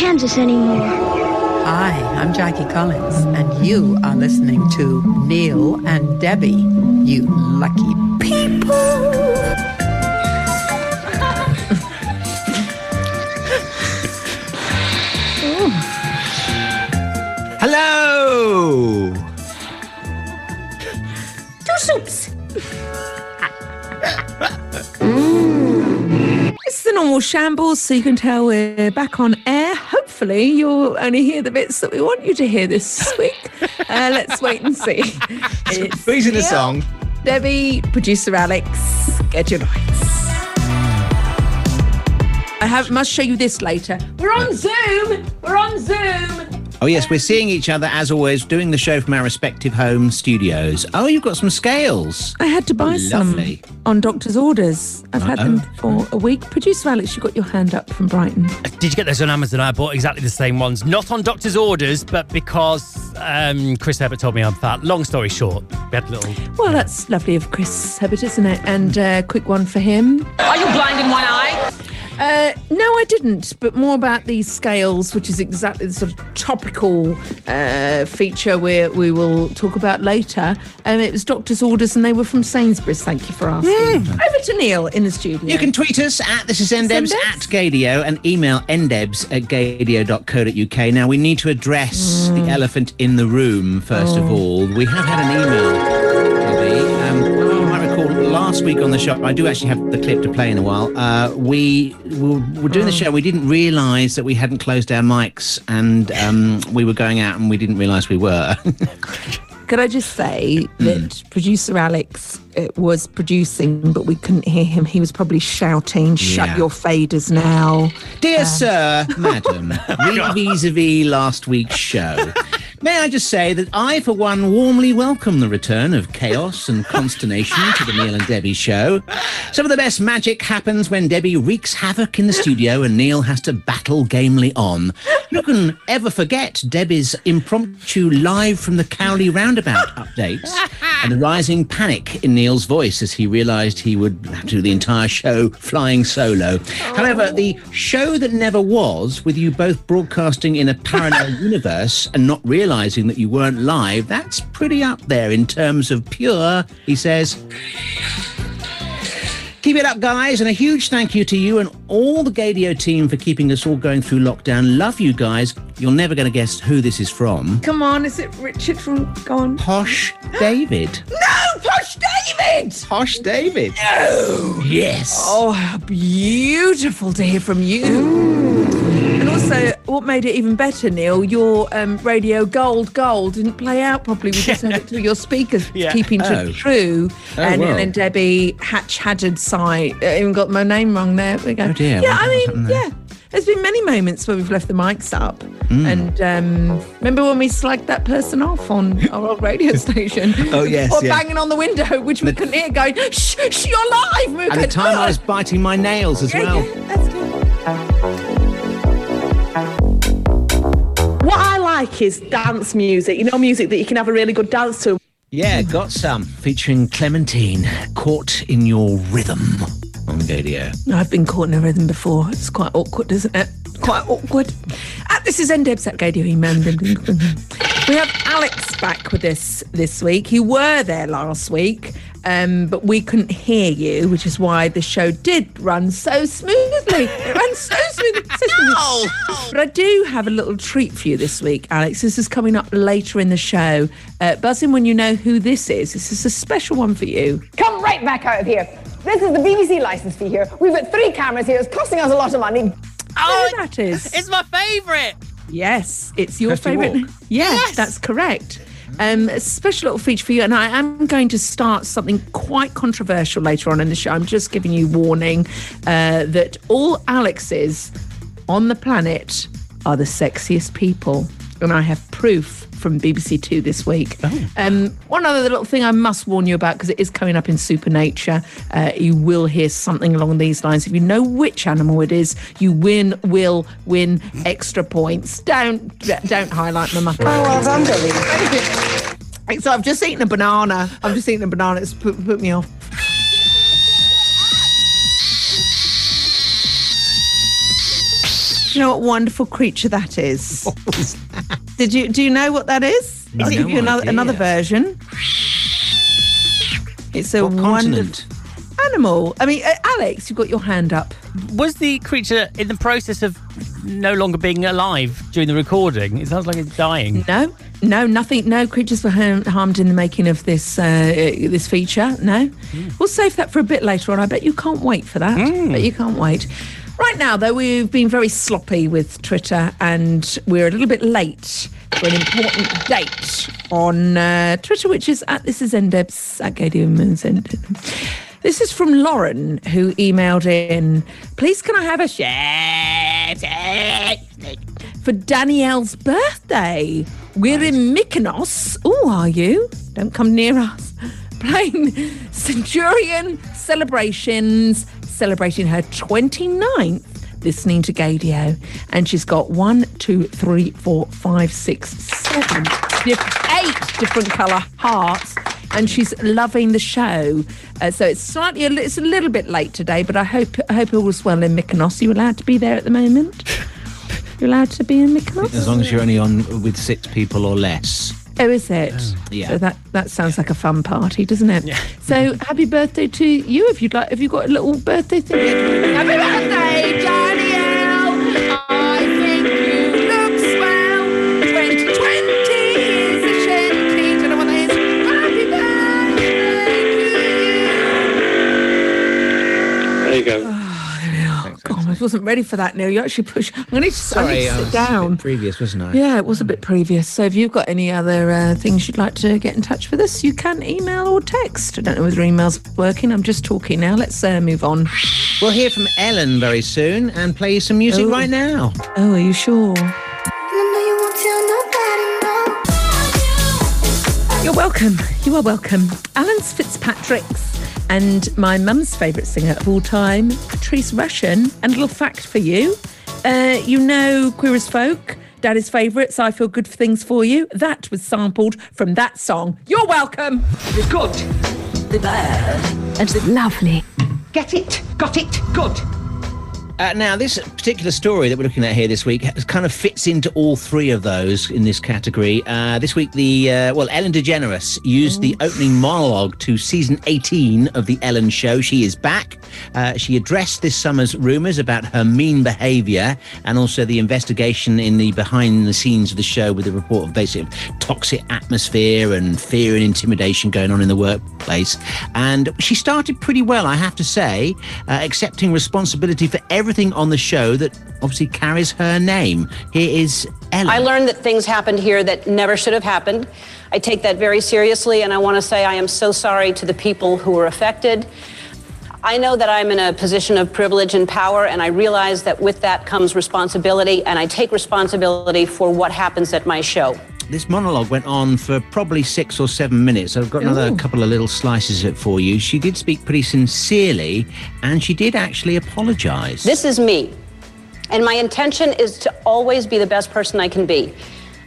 Kansas anymore. Hi, I'm Jackie Collins, and you are listening to Neil and Debbie, you lucky people. Hello! Two soups. It's the normal shambles, so you can tell we're back on air. Hopefully, you'll only hear the bits that we want you to hear this week. Uh, let's wait and see. It's in the song? Debbie, producer Alex, get your lights. I have must show you this later. We're on Zoom. We're on Zoom. Oh, yes, we're seeing each other as always, doing the show from our respective home studios. Oh, you've got some scales. I had to buy Lovely. some on doctor's orders. I've had them for a week. Producer Alex, you got your hand up from Brighton. Did you get those on Amazon? I bought exactly the same ones. Not on doctor's orders, but because um, Chris Herbert told me I'm fat. Long story short, we had a little. Well, that's lovely of Chris Herbert, isn't it? And uh, quick one for him. Are you blind in one eye? Uh, no, I didn't, but more about these scales, which is exactly the sort of topical uh, feature we we will talk about later. Um, it was doctor's orders, and they were from Sainsbury's. Thank you for asking. Over to Neil in the studio. You can tweet us at this is ndebs at gaydio and email ndebs at gaydio.co.uk. Now, we need to address the elephant in the room, first of all. We have had an email, last week on the show, I do actually have the clip to play in a while. Uh, we were, were doing the show, we didn't realise that we hadn't closed our mics and um, we were going out and we didn't realise we were. Could I just say that producer Alex uh, was producing, but we couldn't hear him. He was probably shouting, "Shut Yeah. your faders now!" Dear sir, madam, vis a vis last week's show. May I just say that I, for one, warmly welcome the return of chaos and consternation to the Neil and Debbie show. Some of the best magic happens when Debbie wreaks havoc in the studio and Neil has to battle gamely on. Who can ever forget Debbie's impromptu live from the Cowley roundabout updates and the rising panic in Neil's voice as he realised he would have to do the entire show flying solo. However, the show that never was, with you both broadcasting in a parallel universe and not realising that you weren't live, that's pretty up there in terms of pure, he says. Keep it up, guys, and a huge thank you to you and all the Gaydio team for keeping us all going through lockdown. Love you guys. You're never going to guess who this is from. Come on, is it Richard from? Go on. Posh David. No, Posh David. Posh David. No. Yes. Oh, how beautiful to hear from you. And also, what made it even better, Neil, your um, radio gold gold didn't play out properly. We just had it through your speakers, Yeah. keeping to Oh. true. Oh, and well. then Debbie Hatch Haddard side. I even got my name wrong there. We go. Oh, dear. Yeah, What I mean, yeah. There's been many moments where we've left the mics up. Hmm. And um, remember when we slagged that person off on our old radio station? Oh, yes, Or yeah. banging on the window, which we couldn't hear, going, shh, shh, you're live. We were At the going, time, I "Oh." was biting my nails as Yeah, well. yeah, like is dance music, you know, music that you can have a really good dance to. Yeah, got some. Featuring Clementine, Caught in Your Rhythm on Gaydio. I've been caught in a rhythm before. It's quite awkward, isn't it? Quite awkward. Uh, this is NDebs at Radio Email. We have Alex back with us this week. You were there last week, um, but we couldn't hear you, which is why the show did run so smoothly. It ran so smoothly. So. But I do have a little treat for you this week, Alex. This is coming up later in the show. Uh, buzz in when you know who this is. This is a special one for you. Come right back out of here. This is the BBC license fee here. We've got three cameras here. It's costing us a lot of money. Oh, that is. It's my favourite. Yes, it's your Kirsty favourite. Yes, Yes. that's correct. Um, a special little feature for you, and I am going to start something quite controversial later on in the show. I'm just giving you warning uh, that all Alexes on the planet are the sexiest people, and I have proof from BBC Two this week. Um, one other little thing I must warn you about because it is coming up in Supernature. Uh, you will hear something along these lines. If you know which animal it is, you win, will win extra points. Don't don't highlight my mucker. Oh, well done, Billy. So I've just eaten a banana. I've just eaten a banana. It's put, put me off. You know what wonderful creature that is? Did you do you know what that is? No I'll give you another idea. another version. It's a What continent? wonderful animal. I mean, uh, Alex, you've got your hand up. Was the creature in the process of no longer being alive during the recording? It sounds like it's dying. No, no, nothing. No creatures were harm, harmed in the making of this uh, this feature. No, we'll save that for a bit later on. I bet you can't wait for that. But you can't wait. Right now, though, we've been very sloppy with Twitter, and we're a little bit late for an important date on uh, Twitter, which is at this is ndebs at KDM. This is from Lauren, who emailed in. Please, can I have a shout for Danielle's birthday? We're in Mykonos. Oh, are you? Don't come near us. Playing Centurion celebrations, celebrating her 29th listening to Gaydio. And she's got one, two, three, four, five, six, seven, eight different colour hearts. And she's loving the show. Uh, so it's slightly, it's a little bit late today, but I hope, I hope all was well in Mykonos. Are you allowed to be there at the moment? You're allowed to be in Mykonos? As long as you're only on with six people or less. Oh, is it? Oh, yeah. So that that sounds like a fun party, doesn't it? Yeah. So happy birthday to you if you'd like. Have you got a little birthday thing? happy birthday, Danielle! God, wasn't ready for that, Neil. You actually push. I'm going to, I need to sit was down. a bit previous, wasn't I? Yeah, it was a bit previous. So if you've got any other uh, things you'd like to get in touch with us, you can email or text. I don't know whether email's working. I'm just talking now. Let's uh, move on. We'll hear from Ellen very soon and play you some music Oh. right now. Oh, are you sure? You're welcome. You are welcome. Alan's Fitzpatrick's and my mum's favourite singer of all time, Patrice Rushen. And a little fact for you. Uh, you know Queer as Folk, Daddy's favourites, I Feel Good for Things for You. That was sampled from that song. You're welcome. The good, the bad, and the lovely. Get it? Got it? Good. Uh, now, this particular story that we're looking at here this week has- kind of fits into all three of those in this category. Uh, this week, the uh, well, Ellen DeGeneres used the opening monologue to season 18 of the Ellen Show. She is back. Uh, she addressed this summer's rumours about her mean behaviour and also the investigation in the behind the scenes of the show with the report of basic toxic atmosphere and fear and intimidation going on in the workplace. And she started pretty well, I have to say, uh, accepting responsibility for everything on the show that obviously carries her name. Here is Ellen. I learned that things happened here that never should have happened. I take that very seriously, and I want to say I am so sorry to the people who were affected. I know that I'm in a position of privilege and power, and I realize that with that comes responsibility, and I take responsibility for what happens at my show. This monologue went on for probably six or seven minutes. I've got another Ooh. couple of little slices of it for you. She did speak pretty sincerely, and she did actually apologise. This is me. And my intention is to always be the best person I can be.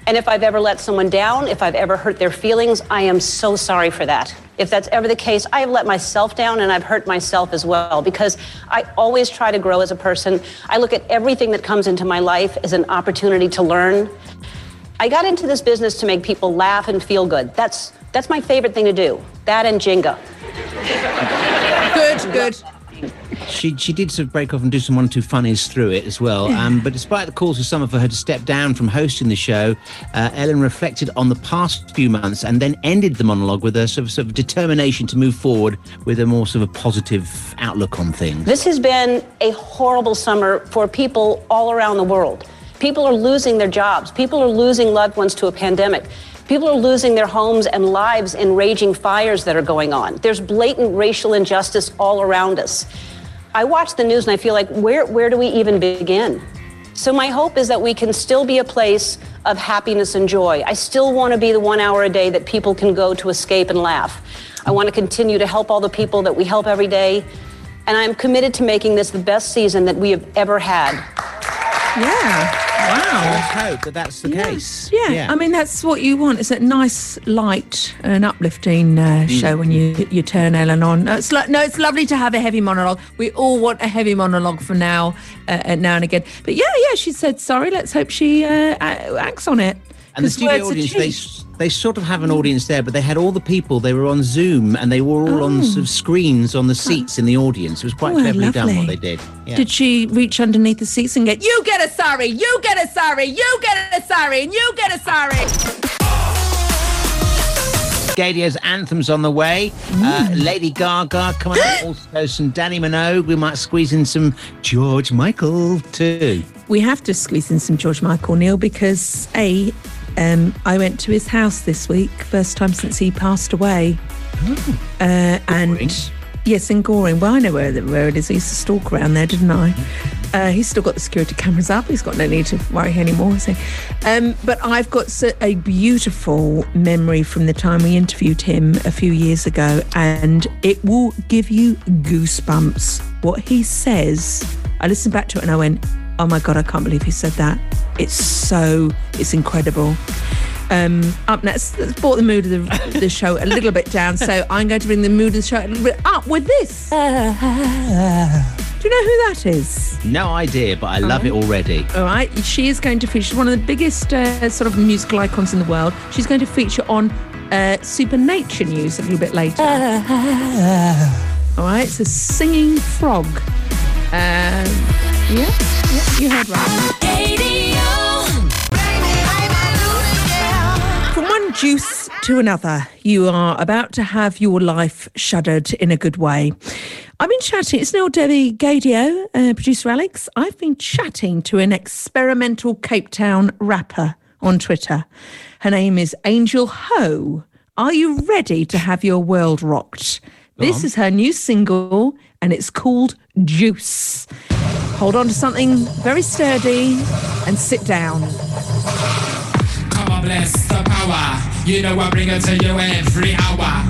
And if I've ever let someone down, if I've ever hurt their feelings, I am so sorry for that. If that's ever the case, I have let myself down and I've hurt myself as well because I always try to grow as a person. I look at everything that comes into my life as an opportunity to learn. I got into this business to make people laugh and feel good. That's that's my favorite thing to do. That and Jenga. Good, good. She she did sort of break off and do some one or two funnies through it as well. Um, but despite the calls for summer for her to step down from hosting the show, uh, Ellen reflected on the past few months and then ended the monologue with a sort of, sort of determination to move forward with a more sort of positive outlook on things. This has been a horrible summer for people all around the world. People are losing their jobs. People are losing loved ones to a pandemic. People are losing their homes and lives in raging fires that are going on. There's blatant racial injustice all around us. I watch the news and I feel like, where, where do we even begin? So, my hope is that we can still be a place of happiness and joy. I still want to be the one hour a day that people can go to escape and laugh. I want to continue to help all the people that we help every day. And I'm committed to making this the best season that we have ever had. Yeah. Wow. Let's hope that that's the case. Yeah. I mean that's what you want. It's a nice, light, and uplifting uh, Mm. show when you you turn Ellen on. No, it's no, it's lovely to have a heavy monologue. We all want a heavy monologue for now, uh, uh, now and again. But yeah, yeah, she said sorry. Let's hope she uh, acts on it. And the studio audience, they, they sort of have an audience there, but they had all the people. They were on Zoom and they were all on sort of screens on the seats in the audience. It was quite Oh, cleverly done lovely. what they did. Yeah. Did she reach underneath the seats and get, you get a sorry, you get a sorry, you get a sorry, and you get a sorry? Gaydio's anthems on the way. Uh, Lady Gaga coming up. Also some Dannii Minogue. We might squeeze in some George Michael too. We have to squeeze in some George Michael Neil because A, um, I went to his house this week, first time since he passed away. Uh, and yes, in Goring. Well, I know where, where it is. I used to stalk around there, didn't I? Uh, he's still got the security cameras up. He's got no need to worry anymore. So, um, but I've got a beautiful memory from the time we interviewed him a few years ago, and it will give you goosebumps. What he says, I listened back to it and I went, "Oh my god, I can't believe he said that." It's so, it's incredible. Um, up next, let's brought the mood of the, the show a little bit down. So I'm going to bring the mood of the show a little bit up with this. Do you know who that is? No idea, but I love it already. All right, she is going to feature. She's one of the biggest uh, sort of musical icons in the world. She's going to feature on uh, Supernature News a little bit later. All right, it's a singing frog. Um, yeah, yeah, you heard right. From one juice to another, you are about to have your life shuddered in a good way. I've been chatting, it's Neil Debbie Gaydio, uh, producer Alex. I've been chatting to an experimental Cape Town rapper on Twitter. Her name is Angel Ho. Are you ready to have your world rocked? This on. is her new single, and it's called Juice. Hold on to something very sturdy and sit down. Come on, bless the power. You know I bring it to you every hour.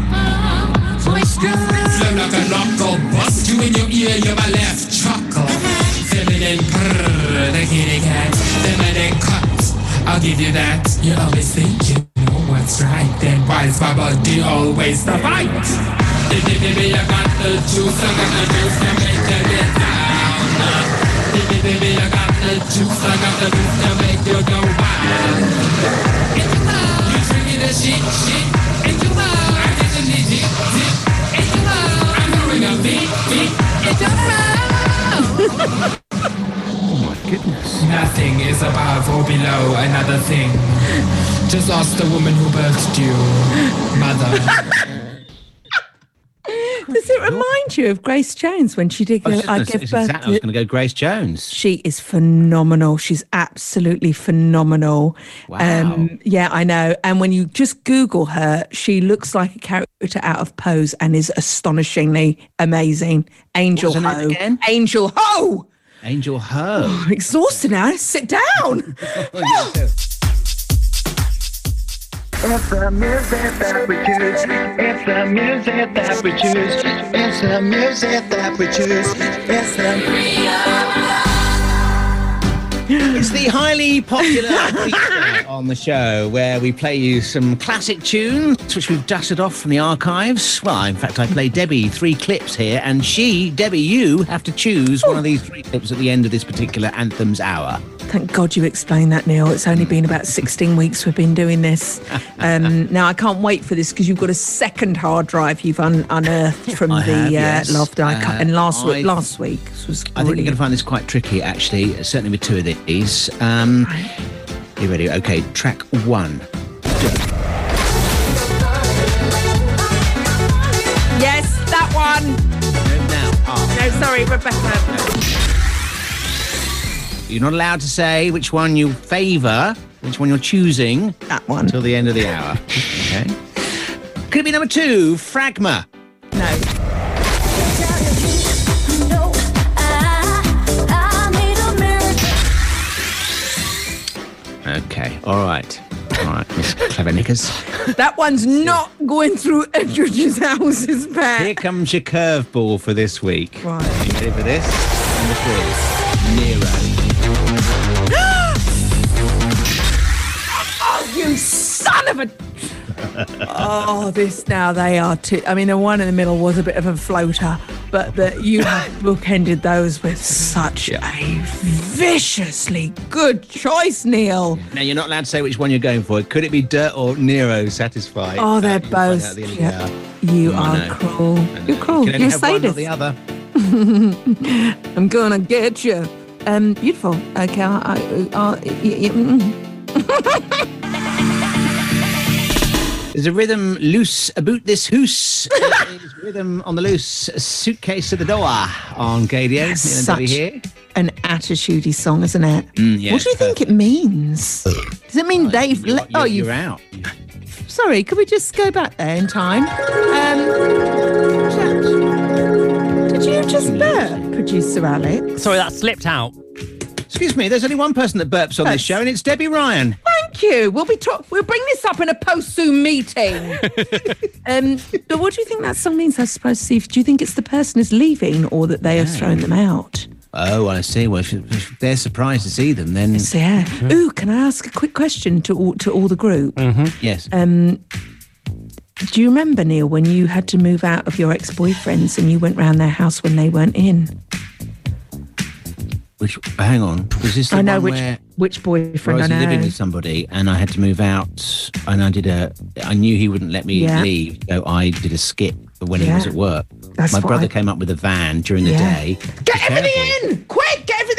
Flow like a knuckle, bust you in your ear, you're my left chuckle. Feminine purr, the kitty cat, feminine cut. I'll give you that. You always think you know what's right, then why is my body always the fight? Baby, I got the juice, I got the juice Baby, I got the juice, I got the juice to make you go wild. You drinking the shit, shit, and you know I didn't need it, it, and you know I'm throwing a beat, beat, you know. Oh my goodness. Nothing is above or below another thing. Just ask the woman who birthed you, mother. Does it remind you of Grace Jones when she did I go, just I give birth exactly- I was to... going to go Grace Jones. She is phenomenal. She's absolutely phenomenal. Um, yeah, I know. And when you just Google her, she looks like a character out of Pose and is astonishingly amazing. Angel What was her name Ho. again? Angel Ho. Angel Ho. I'm exhausted now. Sit down. It's the music that we choose. It's the music that we choose. It's the music that we choose. It's the. It's the highly popular on the show where we play you some classic tunes which we've dusted off from the archives. Well, in fact, I play Debbie three clips here, and she, Debbie, you have to choose one of these three clips at the end of this particular anthems hour. Thank God you explained that, Neil. It's only been about 16 weeks we've been doing this. Um, now, I can't wait for this because you've got a second hard drive you've un- unearthed from the have, uh, yes. loft. Uh, and last week, last week this was I think you're going to find this quite tricky, actually, certainly with two of these. Um, you ready? Okay, track one. Yes, that one. Now, ah. No, sorry, Rebecca. You're not allowed to say which one you favour, which one you're choosing. That one. Until the end of the hour. Okay. Could it be number two, Fragma? No. Okay, all right. All right, Miss Clever Knickers. That one's not going through Edridge's house's back. Here comes your curveball for this week. Right. You ready for this? Number three, Nero. Of a. Oh, this now they are two. I mean, the one in the middle was a bit of a floater, but the, you have bookended those with such a viciously good choice, Neil. Now you're not allowed to say which one you're going for. Could it be Dirt or Nero Satisfied? Oh, they're Uh, both. the end of the yeah. You Oh, are cruel. You're cruel. You can only You're have one, not sadist. the other. I'm gonna get you. Um, beautiful. Okay. I, I, I, mm. There's a rhythm loose about this hoose. Rhythm on the loose. Suitcase to the door on Gaydio. Neil Such here. an attitudey song, isn't it? Mm, yeah, what do you think it means? Does it mean they've? You're, le- oh, you're, you. you're out. Sorry. Could we just go back there in time? Um, did you just burp, producer Alex? Sorry, that slipped out. Excuse me. There's only one person that burps on this show, and it's Debbie Ryan. Thank you. We'll be talk- We'll bring this up in a post Zoom meeting. um, but what do you think that song means? I suppose, Steve. Do you think it's the person is leaving, or that they have thrown them out? Oh, I see. Well, if, if they're surprised to see them, then yeah. Ooh, can I ask a quick question to all, to all the group? yes. Um, do you remember Neil when you had to move out of your ex-boyfriends and you went round their house when they weren't in? Which hang on, was this the I know one which which where I boyfriend I was know. living with somebody and I had to move out and I did a I knew he wouldn't let me Yeah. leave so I did a skip when he was at work. That's My what brother I- came up with a van during the Yeah. day. Get everything in! Quick,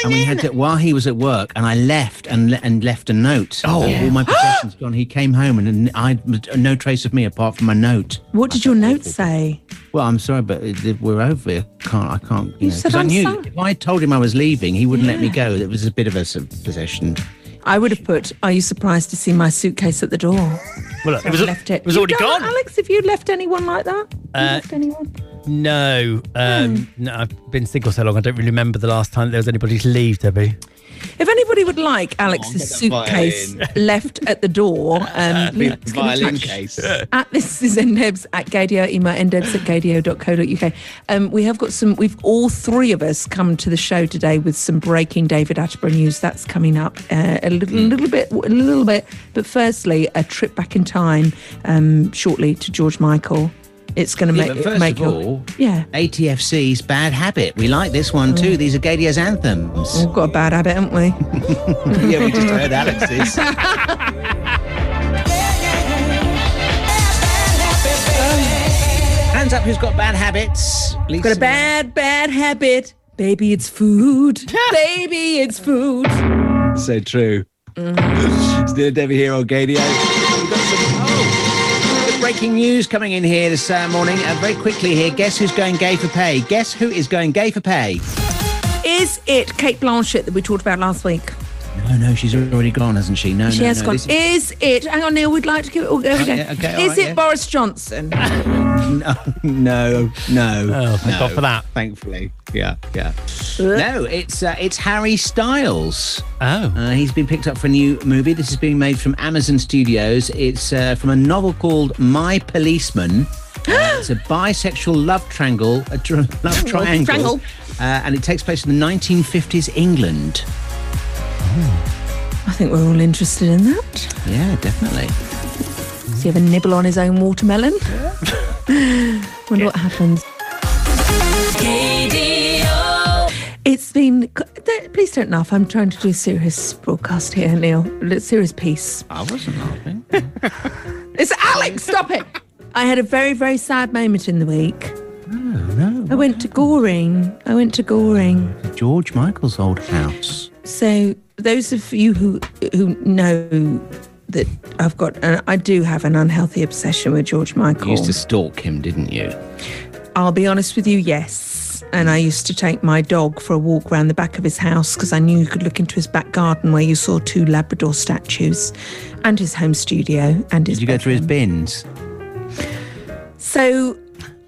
And we had to while he was at work and I left and le- and left a note. Oh. all my possessions gone. He came home and I no trace of me apart from my note. what did your note say? Well, I'm sorry, but it- we're over. I can't. I can't. You, You know, said 'cause I I'm knew sorry. if I told him I was leaving, he wouldn't let me go. It was a bit of a sort possession. I would have put, "Are you surprised to see my suitcase at the door?" Well, look, it was, left it. it was You've already gone. Alex, have you left anyone like that? You Uh, left anyone? No, um, no, I've been single so long. I don't really remember the last time there was anybody to leave, Debbie. If anybody would like Alex's get suitcase left at the door, um, The let's get in violin case. At this is ndebs at gaydio, email ndebs at gaydio.co.uk. Um, we have got some, we've all three of us come to the show today with some breaking David Attenborough news. That's coming up uh, a little, little bit, a little bit. But firstly, a trip back in time um, shortly to George Michael. It's going to Yeah, make, but first make of your- all, yeah. ATFC's Bad Habit. We like this one too. Mm. These are Gaydio's anthems. We've got a bad habit, haven't we? yeah, we just heard Alex's. Hands up who's got bad habits. Lisa. Got a bad, bad habit. Baby, it's food. Baby, it's food. So true. Mm. Still Debbie here on Gaydio. Oh. Breaking news coming in here this uh, morning. Uh, very quickly here, guess who's going gay for pay? Guess who is going gay for pay? Is it Cate Blanchett that we talked about last week? No, no, she's already gone, hasn't she? No, She no, has no. gone. this Is it? Hang on, Neil. We'd like to give it. Oh, there we go. yeah, okay, is right, it yeah. Boris Johnson? no, no, no. Oh, thank no, God for that. Thankfully, yeah, yeah. no, it's uh, it's Harry Styles. Oh. Uh, he's been picked up for a new movie. This is being made from Amazon Studios. It's uh, from a novel called My Policeman. Uh, it's a bisexual love triangle, a tr- love triangle, triangle. Uh, and it takes place in the 1950s England. I think we're all interested in that. Yeah, definitely. Does he have a nibble on his own watermelon? Yeah. Wonder what happens. It's been. Please don't laugh. I'm trying to do a serious broadcast here, Neil. Serious piece. I wasn't laughing. It's Alex. Stop it. I had a very, very sad moment in the week. Oh, no. I went to Goring. I went to Goring. George Michael's old house. So those of you who who know that I've got, and I do have an unhealthy obsession with George Michael. You used to stalk him, didn't you? I'll be honest with you, yes. And I used to take my dog for a walk around the back of his house because I knew you could look into his back garden where you saw two Labrador statues and his home studio and his Did you go through his bins? So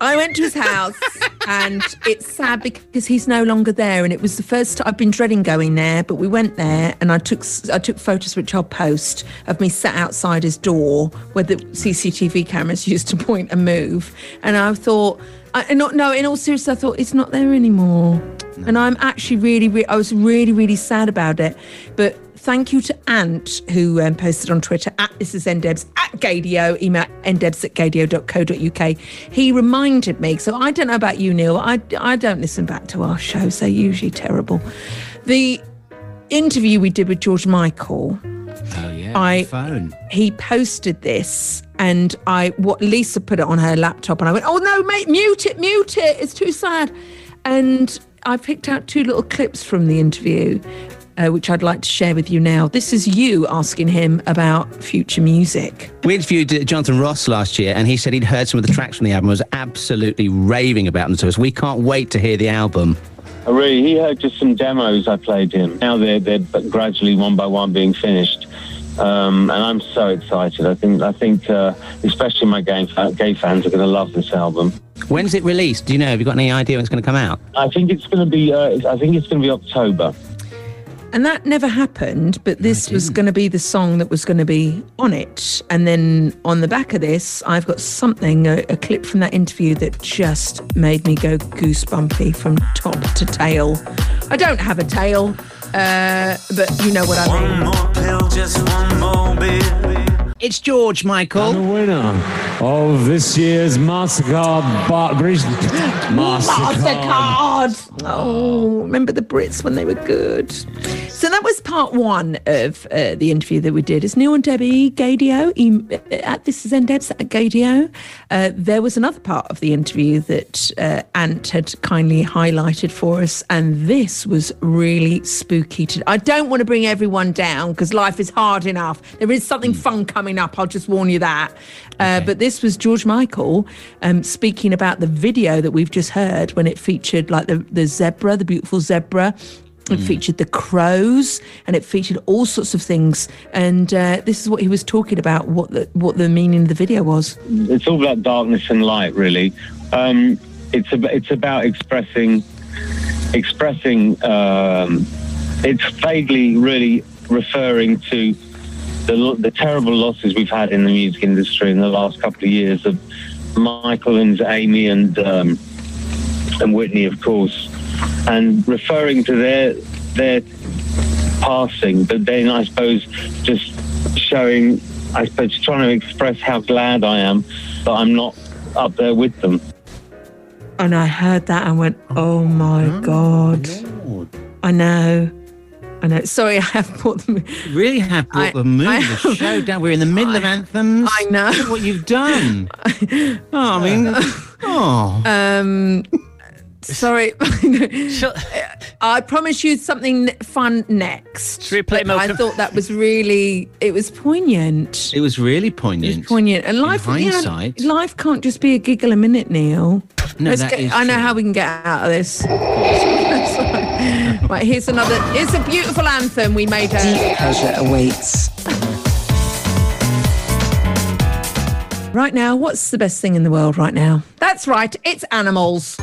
I went to his house and it's sad because he's no longer there. And it was the first time I've been dreading going there, but we went there and I took I took photos which I'll post of me sat outside his door where the CCTV cameras used to point and move. And I thought, I, not, no, in all seriousness, I thought it's not there anymore. And I'm actually really, really, I was really, really sad about it. But thank you to Ant, who um, posted on Twitter at this is ndebs at gaydio, email ndebs at gaydio.co.uk. He reminded me, so I don't know about you, Neil. I, I don't listen back to our shows, they're usually terrible. The interview we did with George Michael. Oh yeah, I- phone. he posted this and I what Lisa put it on her laptop and I went, Oh no, mate, mute it, mute it. It's too sad. And I picked out two little clips from the interview, uh, which I'd like to share with you now. This is you asking him about future music. We interviewed uh, Jonathan Ross last year, and he said he'd heard some of the tracks from the album, and was absolutely raving about them to us. We can't wait to hear the album. Really, he heard just some demos I played him. Now they're they're gradually one by one being finished, um, and I'm so excited. I think I think uh, especially my gay, gay fans are going to love this album. When's it released? Do you know? Have you got any idea when it's going to come out? I think it's going to be uh, I think it's going to be October. And that never happened, but this was going to be the song that was going to be on it. And then on the back of this, I've got something, a, a clip from that interview that just made me go goosebumpy from top to tail. I don't have a tail, uh, but you know what I mean. more pill, just one more bit. It's George Michael. And the winner of this year's MasterCard Bar- British MasterCard. Oh, remember the Brits when they were good. So that was part one of uh, the interview that we did. It's Neil and Debbie Gaydio em- at This Is Ndebs at Gaydio. Uh, there was another part of the interview that uh, Ant had kindly highlighted for us, and this was really spooky. To, I don't want to bring everyone down because life is hard enough. There is something fun coming up. I'll just warn you that. Uh, but this was George Michael um, speaking about the video that we've just heard when it featured like the, the zebra, the beautiful zebra. It featured the crows and it featured all sorts of things. And uh, this is what he was talking about, what the, what the meaning of the video was. It's all about darkness and light, really. Um, it's ab- it's about expressing expressing. Um, it's vaguely really referring to the the terrible losses we've had in the music industry in the last couple of years of Michael and Amy and um, and Whitney, of course, and referring to their their passing, but then I suppose just showing, I suppose, trying to express how glad I am that I'm not up there with them. And I heard that and went, oh my God. I know. I know. Sorry, I have brought them. Really have brought I- the mood I the show down. We're in the middle of anthems. I know. Look what you've done. oh, I mean, oh. Um, sorry. I promise you something fun next. Should we play But I thought that was really, it was poignant. It was really poignant. Poignant. And life, In you know, life can't just be a giggle a minute, Neil. No, Let's that get, is I know true. how we can get out of this. Right, here's another. It's a beautiful anthem we made. A, Deep pleasure awaits. Right now, what's the best thing in the world right now? That's right, it's animals.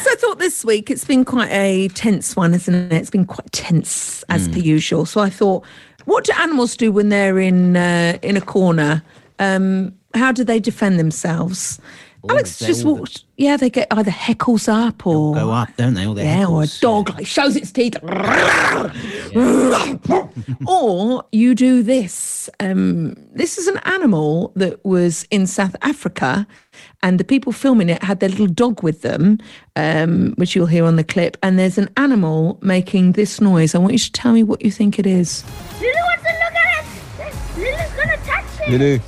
So I thought this week it's been quite a tense one, isn't it? It's been quite tense as hmm. per usual. So I thought, what do animals do when they're in uh, in a corner? Um, how do they defend themselves? Alex just all- walked. Yeah, they get either heckles up or Go up, don't they? All their yeah, or a heckles. dog like shows its teeth. or you do this. Um, this is an animal that was in South Africa, and the people filming it had their little dog with them, um, which you'll hear on the clip. And there's an animal making this noise. I want you to tell me what you think it is. Lulu wants to look at it. Lulu's gonna touch it. Lulu.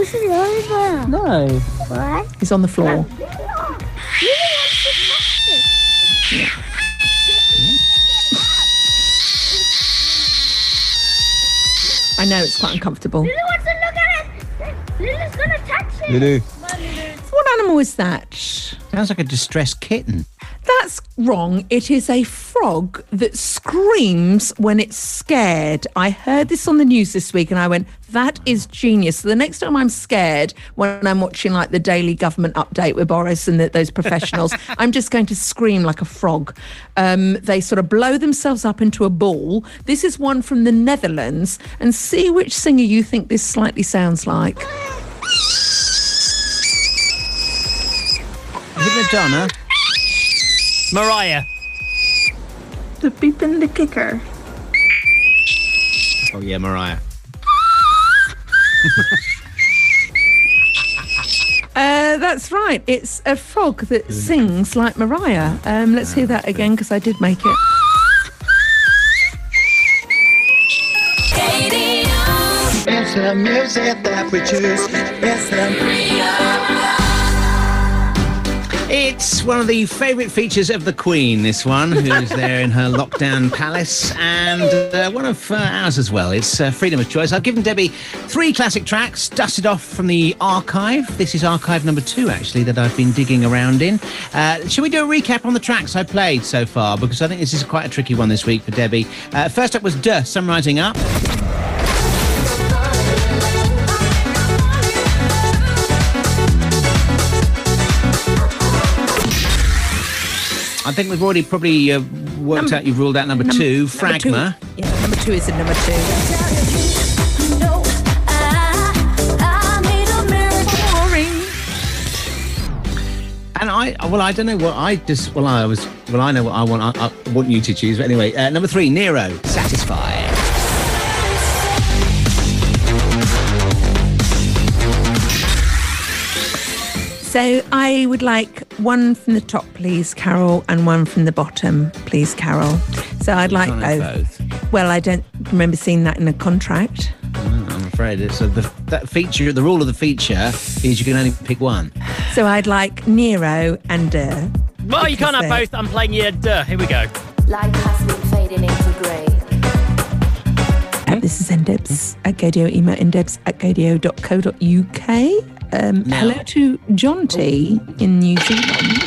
Push it over. No. What? He's on the floor. Lulu wants to touch it. I know it's quite uncomfortable. Lulu wants to look at it. Lulu's gonna touch it. Lulu. Come on, Lulu. What animal is that? Sounds like a distressed kitten. That's wrong. It is a frog. frog that screams when it's scared. I heard this on the news this week and I went, that is genius. So the next time I'm scared, when I'm watching like the daily government update with Boris and the, those professionals, I'm just going to scream like a frog. Um, they sort of blow themselves up into a ball. This is one from the Netherlands. And see which singer you think this slightly sounds like. Is it Madonna? Mariah. The beep and the kicker. Oh yeah, Mariah. Uh, that's right. It's a frog that sings like Mariah. Um, let's hear that again because I did make it. It's the music that we choose. It's the It's one of the favourite features of the Queen, this one, who's there in her lockdown palace, and uh, one of uh, ours as well. It's uh, freedom of choice. I've given Debbie three classic tracks, dusted off from the archive. This is archive number two, actually, that I've been digging around in. Uh, shall we do a recap on the tracks I played so far? Because I think this is quite a tricky one this week for Debbie. Uh, first up was Duh, Sun Rising Up. I think we've already probably uh, worked Number- out you've ruled out number, two, Number two- Fragma. yeah, number two is in number two. And I, well, I don't know what I just, well, I was, well, I know what I want. I, I want you to choose. But anyway, uh, number three, Nero, Satisfy. So I would like one from the top, please, Carol, and one from the bottom, please, Carol. So I'd like can't both. Well, I don't remember seeing that in a contract. I'm afraid it's uh, the, that feature. The rule of the feature is you can only pick one. So I'd like Nero and uh, Well, you can't have both. I'm playing you. Duh. Here we go. Light has been fading into grey. this is ndebs at Gaydio, email ndebs at gaydio.co.uk. Um, hello to John T in New Zealand,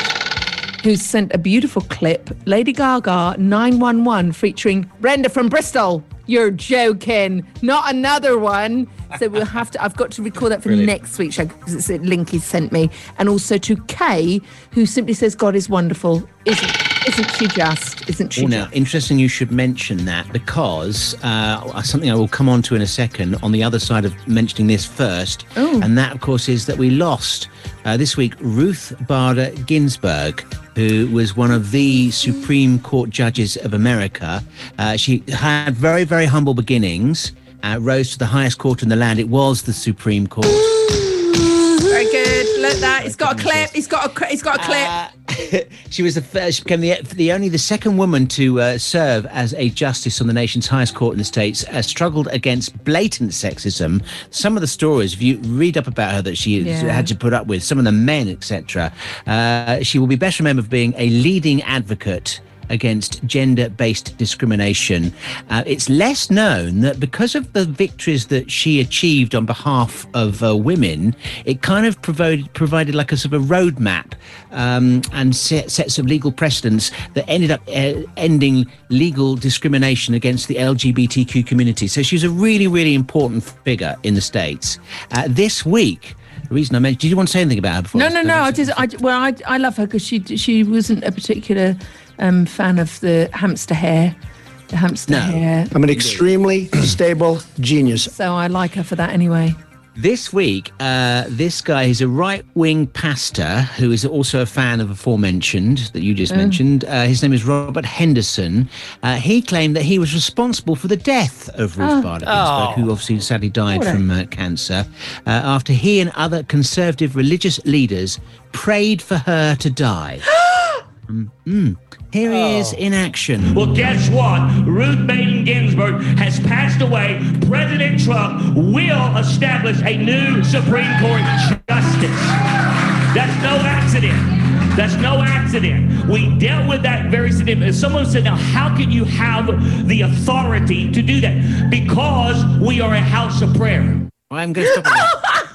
who sent a beautiful clip. Lady Gaga 911 featuring Brenda from Bristol. You're joking. Not another one. So we'll have to, I've got to record that for Brilliant. next week's show because it's a link he sent me. And also to Kay, who simply says, God is wonderful. Isn't, isn't she just? Isn't she Oh, now, just? interesting you should mention that because uh, something I will come on to in a second on the other side of mentioning this first. Oh. And that, of course, is that we lost uh, this week Ruth Bader Ginsburg, who was one of the Supreme Court judges of America. Uh, she had very, very humble beginnings. Uh, rose to the highest court in the land. It was the Supreme Court. Very good. Look that. It's got a clip. He's got a, he's got a clip. she was the first, she became the, the only the second woman to uh, serve as a justice on the nation's highest court in the states uh, struggled against blatant sexism some of the stories if you read up about her that she Yeah. had to put up with some of the men etc uh, she will be best remembered for being a leading advocate against gender based discrimination. Uh, it's less known that because of the victories that she achieved on behalf of uh, women, it kind of provided, provided like a sort of a roadmap um, and set, sets of legal precedents that ended up uh, ending legal discrimination against the LGBTQ community. So she's a really, really important figure in the States. Uh, this week, the reason I mentioned, did you want to say anything about her before? No, no, no. I just, I, well, I, I love her because she, she wasn't a particular um, fan of the hamster hair, the hamster hair. I'm an extremely stable genius. So I like her for that anyway. This week, uh, this guy is a right wing pastor who is also a fan of aforementioned that you just Oh. mentioned. Uh, his name is Robert Henderson. Uh, he claimed that he was responsible for the death of Ruth Oh. Bader Ginsburg, Oh. who obviously sadly died What from uh, cancer, uh, after he and other conservative religious leaders prayed for her to die. Mm. Here he is in action. Well, guess what? Ruth Bader Ginsburg has passed away. President Trump will establish a new Supreme Court justice. That's no accident. That's no accident. We dealt with that very significantly. Someone said, now, how can you have the authority to do that? Because we are a house of prayer. I'm going to stop.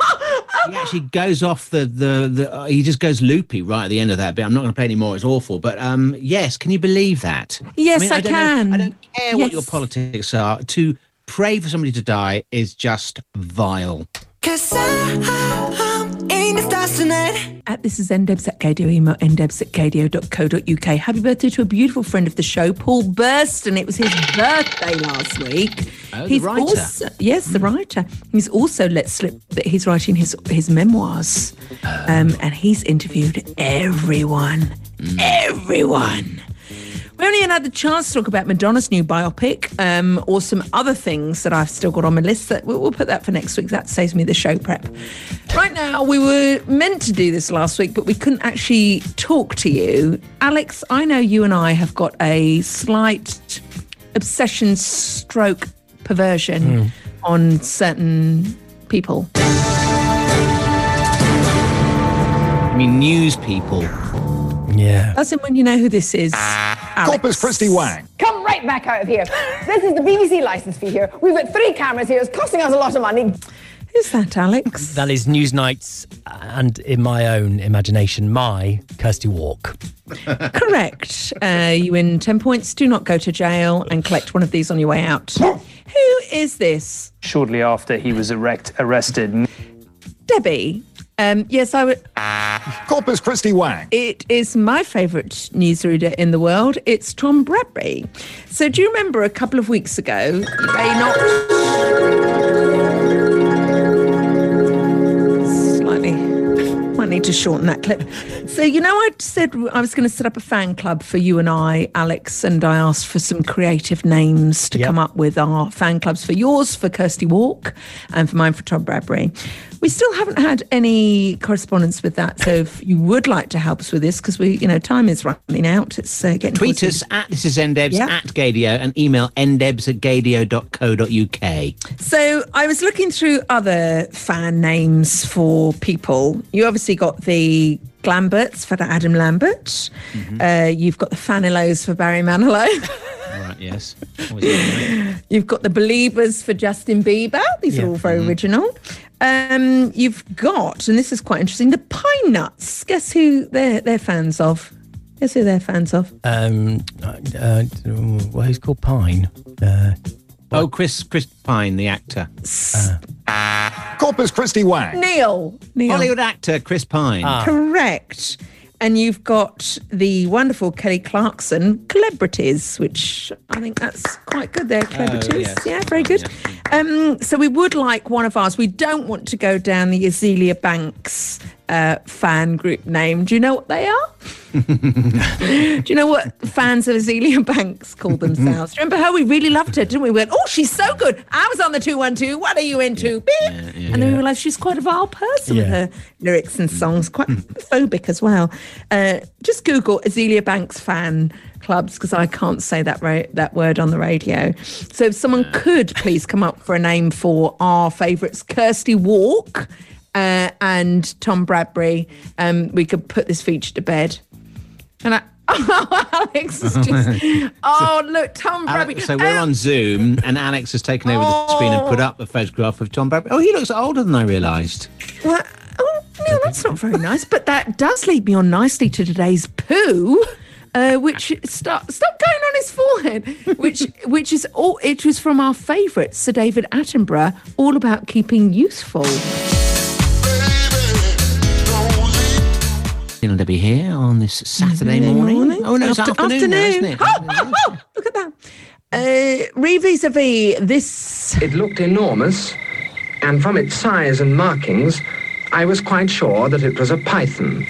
he actually goes off the the, the uh, he just goes loopy right at the end of that bit. I'm not going to play any more. It's awful. But um, yes, can you believe that? Yes, I don't can. Know, I don't care what your politics are. To pray for somebody to die is just vile. Cause I'm in the stars tonight. At this is ndebs at gaydio, email ndebs at gaydio.co.uk. Happy birthday to a beautiful friend of the show, Paul Burston. It was his birthday last week. Oh, the writer. also yes, the writer. He's also let slip that he's writing his his memoirs, um, and he's interviewed everyone, everyone. We only had the chance to talk about Madonna's new biopic um, or some other things that I've still got on my list. That we'll, we'll put that for next week. That saves me the show prep. Right now, we were meant to do this last week, but we couldn't actually talk to you. Alex, I know you and I have got a slight obsession stroke perversion on certain people. I mean, news people. Yeah. That's it when you know who this is. Alex. Corpus Christi Wang. Come right back out of here. This is the BBC license fee here. We've got three cameras here. It's costing us a lot of money. Who's that, Alex? That is Newsnights and, in my own imagination, my Kirsty Wark. Correct. Uh, you win 10 points. Do not go to jail and collect one of these on your way out. Who is this? Shortly after he was erect, arrested. Debbie. Um, yes, I would. Corpus Christi Wang. It is my favourite newsreader in the world. It's Tom Bradbury. So, do you remember a couple of weeks ago? You may not. Slightly. Might need to shorten that clip. So, you know, I said I was going to set up a fan club for you and I, Alex, and I asked for some creative names to come up with our fan clubs for yours, for Kirsty Wark, and for mine for Tom Bradbury. We still haven't had any correspondence with that. So, if you would like to help us with this, because we, you know, time is running out. It's uh, getting Tweet us at this is ndebs at gaydio and email ndebs at gaydio.co.uk. So I was looking through other fan names for people. You obviously got the Glamberts for Adam Lambert. Uh, you've got the Fanilows for Barry Manilow. All right, yes. You've got the Believers for Justin Bieber. These are all very original. Um, you've got, and this is quite interesting, the Pine Nuts. Guess who they're they're fans of? Guess who they're fans of? Um, uh, uh, well, he's called Pine. Uh, oh, Chris Chris Pine, the actor. Corpus Christi Wang. Neil. Neil. Hollywood actor Chris Pine. Ah. Correct. And you've got the wonderful Kelly Clarkson, Celebrities, which I think that's quite good there, Celebrities. yes. Yeah, very good. Um, so we would like one of ours. We don't want to go down the Azealia Banks uh, fan group name. Do you know what they are? Do you know what fans of Azealia Banks call themselves? Remember her? We really loved her, didn't we? We went, oh, she's so good. I was on the 212. What are you into? Beep. and then we realised she's quite a vile person with her lyrics and songs, quite phobic as well. Uh, just Google Azealia Banks fan clubs because I can't say that ra- that word on the radio. So if someone could please come up for a name for our favourites, Kirsty Wark uh, and Tom Bradbury, um, we could put this feature to bed. And I, oh, Alex is just. Oh, look, Tom Bradbury. Alex, so we're on Zoom, and Alex has taken over the screen and put up a photograph of Tom Bradbury. Oh, he looks older than I realised. Well, oh, Neil, that's not very nice. But that does lead me on nicely to today's poo. Uh, which stop stop going on his forehead, which which is all it was from our favourite Sir David Attenborough, all about keeping youthful. Neil be here on this Saturday morning. Oh no, it's After- afternoon, now, isn't it? Oh, oh, oh, look at that. Uh, re vis-a-vis this. It looked enormous, and from its size and markings, I was quite sure that it was a python.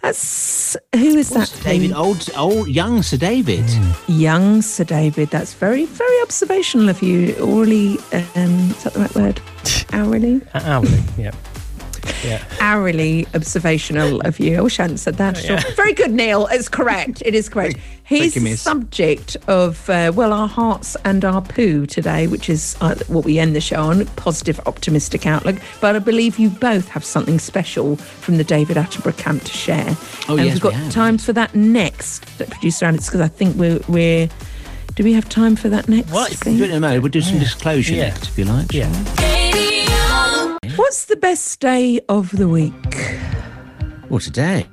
That's who is that? David, old, old, young Sir David. Young Sir David. That's very, very observational of you. Orally, um, is that the right word? Hourly? Hourly, yeah. Yeah. Hourly observational of you. I wish I hadn't said that. at all. Very good, Neil. It's correct. It is correct. He's you, the subject of, uh, well, our hearts and our poo today, which is uh, what we end the show on positive, optimistic outlook. But I believe you both have something special from the David Attenborough camp to share. Oh, and yes, we've got we have. time for that next, producer Alex, because I think we're, we're. Do we have time for that next? Well, it a moment. We'll do some disclosure Yeah. next, if you like. Yeah. What's the best day of the week? Well, today.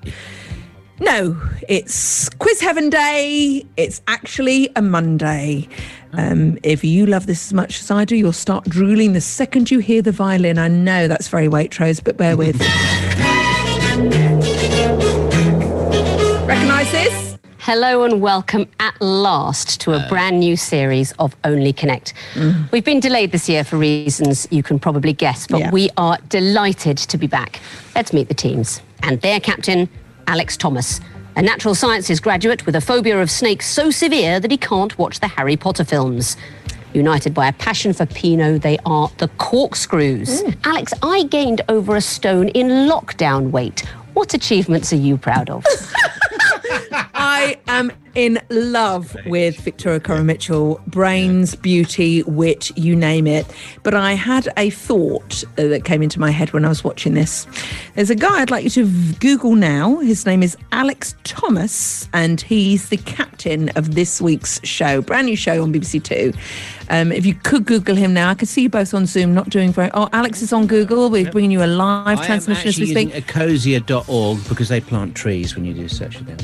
No, it's Quiz Heaven Day. It's actually a Monday. Um, if you love this as much as I do, you'll start drooling the second you hear the violin. I know that's very Waitrose, but bear with. Recognise this? Hello and welcome at last to a brand new series of Only Connect. Mm. We've been delayed this year for reasons you can probably guess, but Yeah. we are delighted to be back. Let's meet the teams. And their captain, Alex Thomas, a natural sciences graduate with a phobia of snakes so severe that he can't watch the Harry Potter films. United by a passion for Pinot, they are the corkscrews. Mm. Alex, I gained over a stone in lockdown weight. What achievements are you proud of? I am in love with Victoria Coren Mitchell. Brains, beauty, wit, you name it. But I had a thought uh, that came into my head when I was watching this. There's a guy I'd like you to Google now. His name is Alex Thomas, and he's the captain of this week's show, brand new show on BBC Two. Um, if you could Google him now, I can see you both on Zoom, not doing very. Oh, Alex is on Google. We're bringing you a live I am transmission as we speak. using ecosia.org because they plant trees when you do search for them.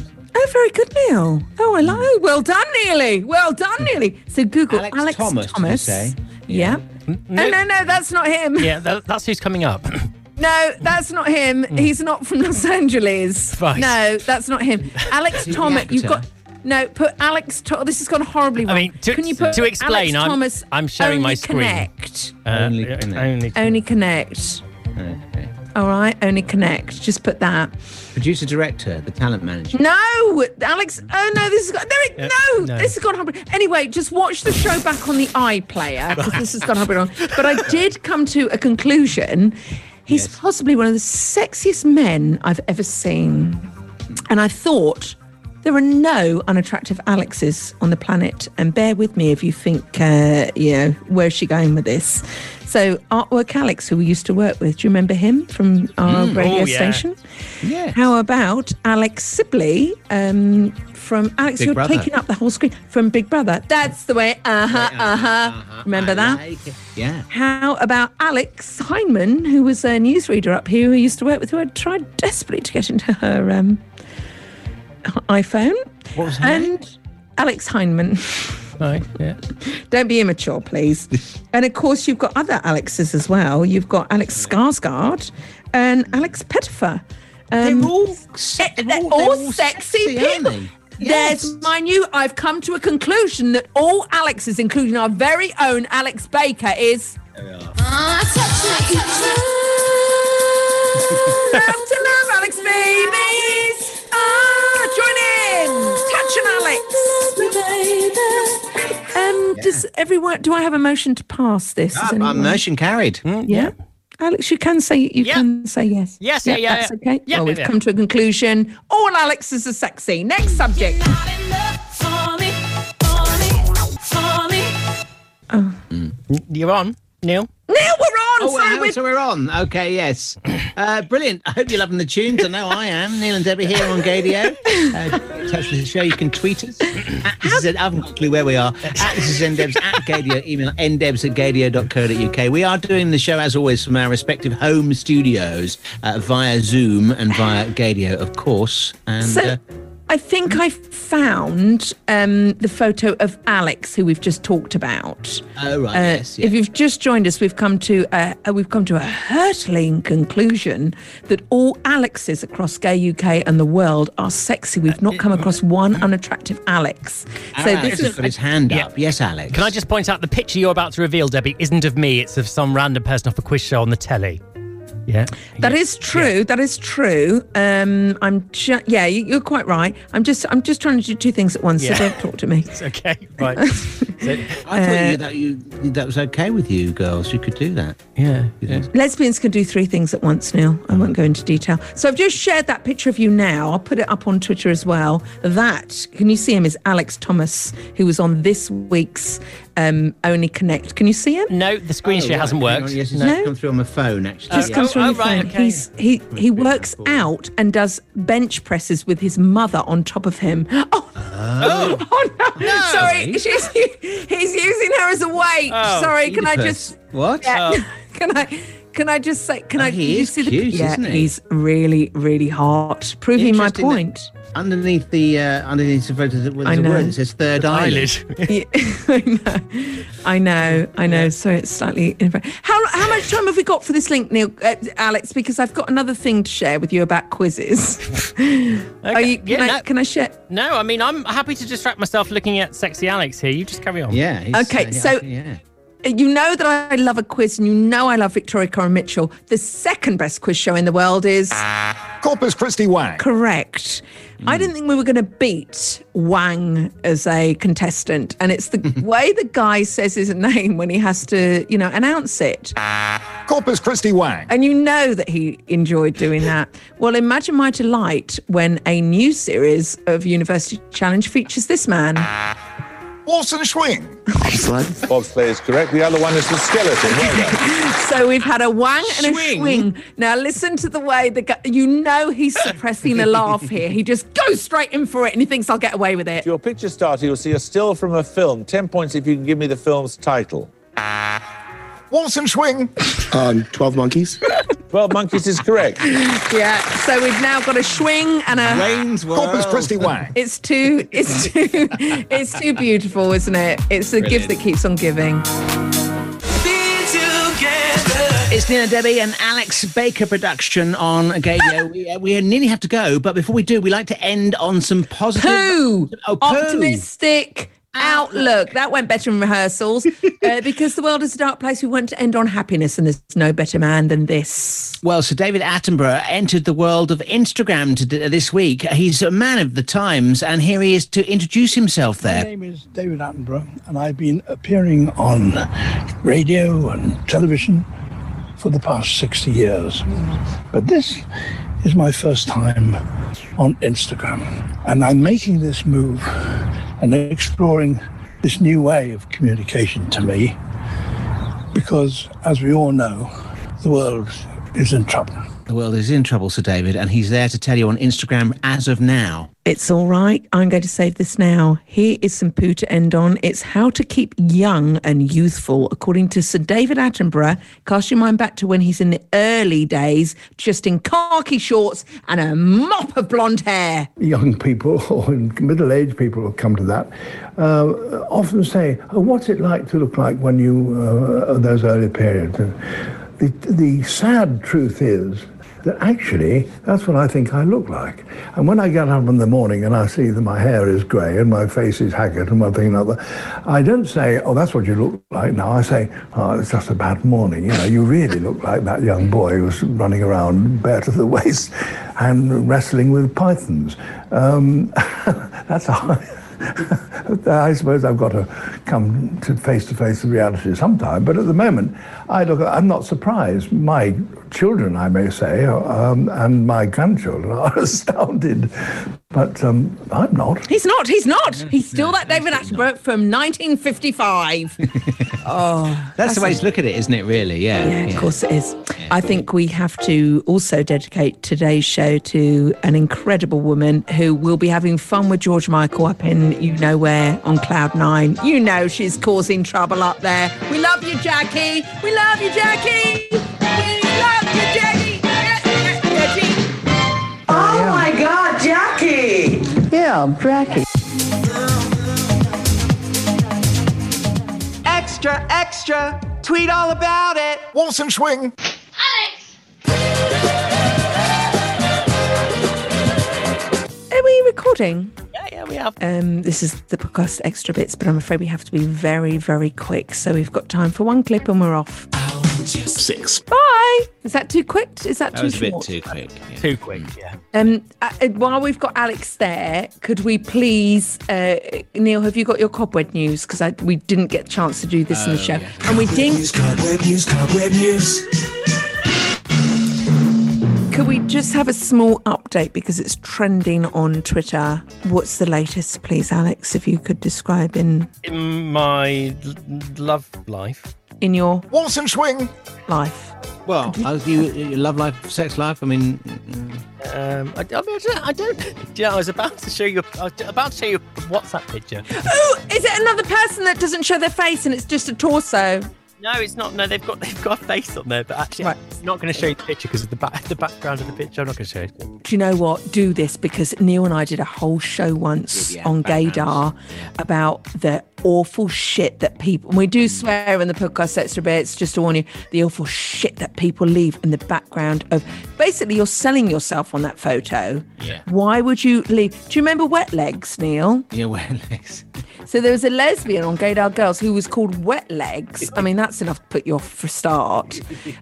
Oh, very good, Neil. Oh, I like. Oh, well done, Neely. Well done, Neely. So Google Alex Alex, Thomas, did you say? Yeah. No, no, no, that's not him. Yeah, that, that's who's coming up. No, that's not him. Mm. He's not from Los Angeles. Right. No, that's not him. Alex Thomas. You've got. No, put Alex. Tho- oh, this has gone horribly wrong. I mean, to, Can you put to explain, Alex I'm, Thomas I'm sharing my screen. Connect. Uh, Only uh, Connect. only Only connect. Okay. All right, only connect. Just put that. Producer director, the talent manager. No, Alex. Oh no, this is got there. It, Yeah, no, no. this has gone horribly. Anyway, just watch the show back on the iPlayer because this has gone horribly wrong. But I did come to a conclusion. He's possibly one of the sexiest men I've ever seen, and I thought there are no unattractive Alexes on the planet. And bear with me if you think, uh, you know, where's she going with this? So, Artwork Alex, who we used to work with, do you remember him from our Mm. radio Oh, yeah. station? Yeah. How about Alex Sibley um, from Alex? Big you're Brother. taking up the whole screen from Big Brother. That's the way. Uh huh. Uh huh. Remember I that? like. Yeah. How about Alex Heineman, who was a newsreader up here who I used to work with, who I tried desperately to get into her um, iPhone? What was her And Alex Heineman. Right, yeah. Don't be immature, please. and of course, you've got other Alexes as well. You've got Alex Skarsgård and Alex Pettyfer. Um, They're all, eh, they're all, sexy, people. There's my new. I've come to a conclusion that all Alexes, including our very own Alex Baker, is. love to love, Alex babies. Ah, join in. Touch an Alex. Um, does everyone? Do I have a motion to pass this? Does Ah, anyone- motion carried. Yeah. Alex, you can say you can say yes. Yes, yeah, yeah, That's yeah. okay. Yeah, well, yeah, we've yeah. come to a conclusion. All Alexes are sexy. Next subject. You're on, Neil. Neil, we're on. Oh, Sorry, wow, we're so we're on. Okay, yes. Uh, brilliant. I hope you're loving the tunes. I know I am. Neil and Debbie here on Gaydio. Uh, touch with the show. You can tweet us. At this is, I haven't got a clue where we are. At this is ndebs at Gaydio. Email ndebs at gaydio.co.uk. We are doing the show, as always, from our respective home studios uh, via Zoom and via Gaydio, of course. And So- uh, I think I found um, the photo of Alex, who we've just talked about. Oh right, Uh, yes, If you've just joined us, we've come to a, a- we've come to a hurtling conclusion that all Alexes across gay UK and the world are sexy. We've not come across one unattractive Alex. our Alex has got his hand up. Yes, Alex. Can I just point out the picture you're about to reveal, Debbie, isn't of me. It's of some random person off a quiz show on the telly. Yeah. That is true. That is true. Um, I'm ju- yeah, you- you're quite right. I'm just I'm just trying to do two things at once. Yeah. So don't talk to me. It's okay. Right. I thought Uh, you, that, you, that was okay with you girls. You could do that. Yeah. Lesbians can do three things at once, Neil. I won't go into detail. So I've just shared that picture of you now. I'll put it up on Twitter as well. That, can you see him, is Alex Thomas, who was on this week's um, Only Connect. Can you see him? No, the screen share hasn't Hang on, worked. Yes, it's No. come through on my phone, actually. Just Yeah. comes from oh, your right, phone. okay. He's, he he works out and does bench presses with his mother on top of him. Oh, oh, no. Sorry, she's, he's using her as a weight. Oh, Sorry, can I just What? Yeah. Oh. Can I Can I just say? Can Oh, I? he you is see the? yeah, isn't he? he's really, really hot. Proving my Interesting that point. Underneath the uh, underneath the photo, there's a I know. word that says third eyelid. Yeah, I know, I know, I know. So it's slightly. How how much time have we got for this link, Neil, uh, Alex? Because I've got another thing to share with you about quizzes. Are you? Can, Yeah, I, no. can I share? No, I mean, I'm happy to distract myself looking at sexy Alex here. You just carry on. Yeah. Okay, uh, so- yeah. You know that I love a quiz, and you know I love Victoria Coren Mitchell. The second best quiz show in the world is Corpus Christi Wang. correct. I didn't think we were going to beat Wang as a contestant, and it's the way the guy says his name when he has to, you know, announce it. Corpus Christi Wang. And you know that he enjoyed doing that. Well, imagine my delight when a new series of University Challenge features this man. Orson Swing. Bob's play is correct. The other one is the skeleton. Well. So we've had a wang and a Swing. swing. Now listen to the way the guy, you know he's suppressing a laugh here. He just goes straight in for it and he thinks I'll get away with it. If your picture starter, you'll see a still from a film. Ten points if you can give me the film's title. Orson Swing. Um, Twelve Monkeys. Twelve Monkeys is correct. Yeah. So we've now got a swing and a Wayne's World. Corpus Christi Wang. It's too it's too it's too beautiful, isn't it? It's the gift that keeps on giving. It's Nina Debbie and Alex Baker production on Gaydio. we, uh, we nearly have to go, but before we do, we like to end on some positive. Poo! Oh, poo. Optimistic outlook. That went better in rehearsals uh, because the world is a dark place. We want to end on happiness, and there's no better man than this. Well, Sir David Attenborough entered the world of Instagram to, this week. He's a man of the times, and here he is to introduce himself there. My name is David Attenborough, and I've been appearing on radio and television for the past 60 years. But this is my first time on Instagram, and I'm making this move and exploring this new way of communication to me because, as we all know, the world is in trouble. The world is in trouble, Sir David, and he's there to tell you on Instagram as of now. It's all right. I'm going to save this now. Here is some poo to end on. It's how to keep young and youthful, according to Sir David Attenborough. Cast your mind back to when he's in the early days, just in khaki shorts and a mop of blonde hair. young people or middle-aged people who come to that uh, often say, oh, "What's it like to look like when you uh, those early periods?" The the sad truth is that actually that's what I think I look like. And when I get up in the morning and I see that my hair is grey and my face is haggard and one thing and another, I don't say, "Oh, that's what you look like now." I say, "Oh, it's just a bad morning." You know, you really look like that young boy who's running around bare to the waist and wrestling with pythons. Um, that's how. I suppose I've got to come to face to face with reality sometime. But at the moment, I look. I'm not surprised. My children, I may say, um, and my grandchildren are astounded. But um, I'm not. He's not. He's not. He's still that David Attenborough from 1955. oh, That's, the way to look at it, isn't it, really? Yeah. Yeah, of course it is. I think we have to also dedicate today's show to an incredible woman who will be having fun with George Michael up in you know where on Cloud Nine. You know she's causing trouble up there. We love you, Jackie. We love you, Jackie. Jackie. Oh my God, Jackie! Yeah, I'm Jackie. Extra, extra! Tweet all about it! Walson Swing! Alex. Are we recording? Yeah, yeah, we have. Um, this is the podcast extra bits, but I'm afraid we have to be very, very quick. So we've got time for one clip and we're off. Six. Bye. Is that too quick? Is that, too? That too was a bit too quick. yeah. Too quick, yeah. Um, uh, uh, while we've got Alex there, could we please, uh, Neil, have you got your cobweb news? Because we didn't get a chance to do this in the Oh, show, yeah. and we didn't. Cobweb news, cobweb news. Could we just have a small update because it's trending on Twitter? What's the latest, please, Alex? If you could describe in In my l- love life. in your Walson Swing! life. Well, how's you, your love life, sex life? I mean, Um, I, I, mean, I don't. I don't do you know, I was about to show you. I was about to show you a WhatsApp picture. Oh, is it another person that doesn't show their face and it's just a torso? No, it's not. No, they've got they've got a face on there, but actually, it's not going to show you the picture because of the back the background of the picture. I'm not going to show you. Do you know what? Do this because Neil and I did a whole show once on Gaydar about the awful shit that people. and We do mm. swear in the podcast extra bits, just to warn you, the awful shit that people leave in the background of. Basically, you're selling yourself on that photo. Yeah. Why would you leave? Do you remember Wet Legs, Neil? Yeah, Wet legs. So there was a lesbian on Gaydar Girls who was called Wet Legs. I mean, that's enough to put you off for a start.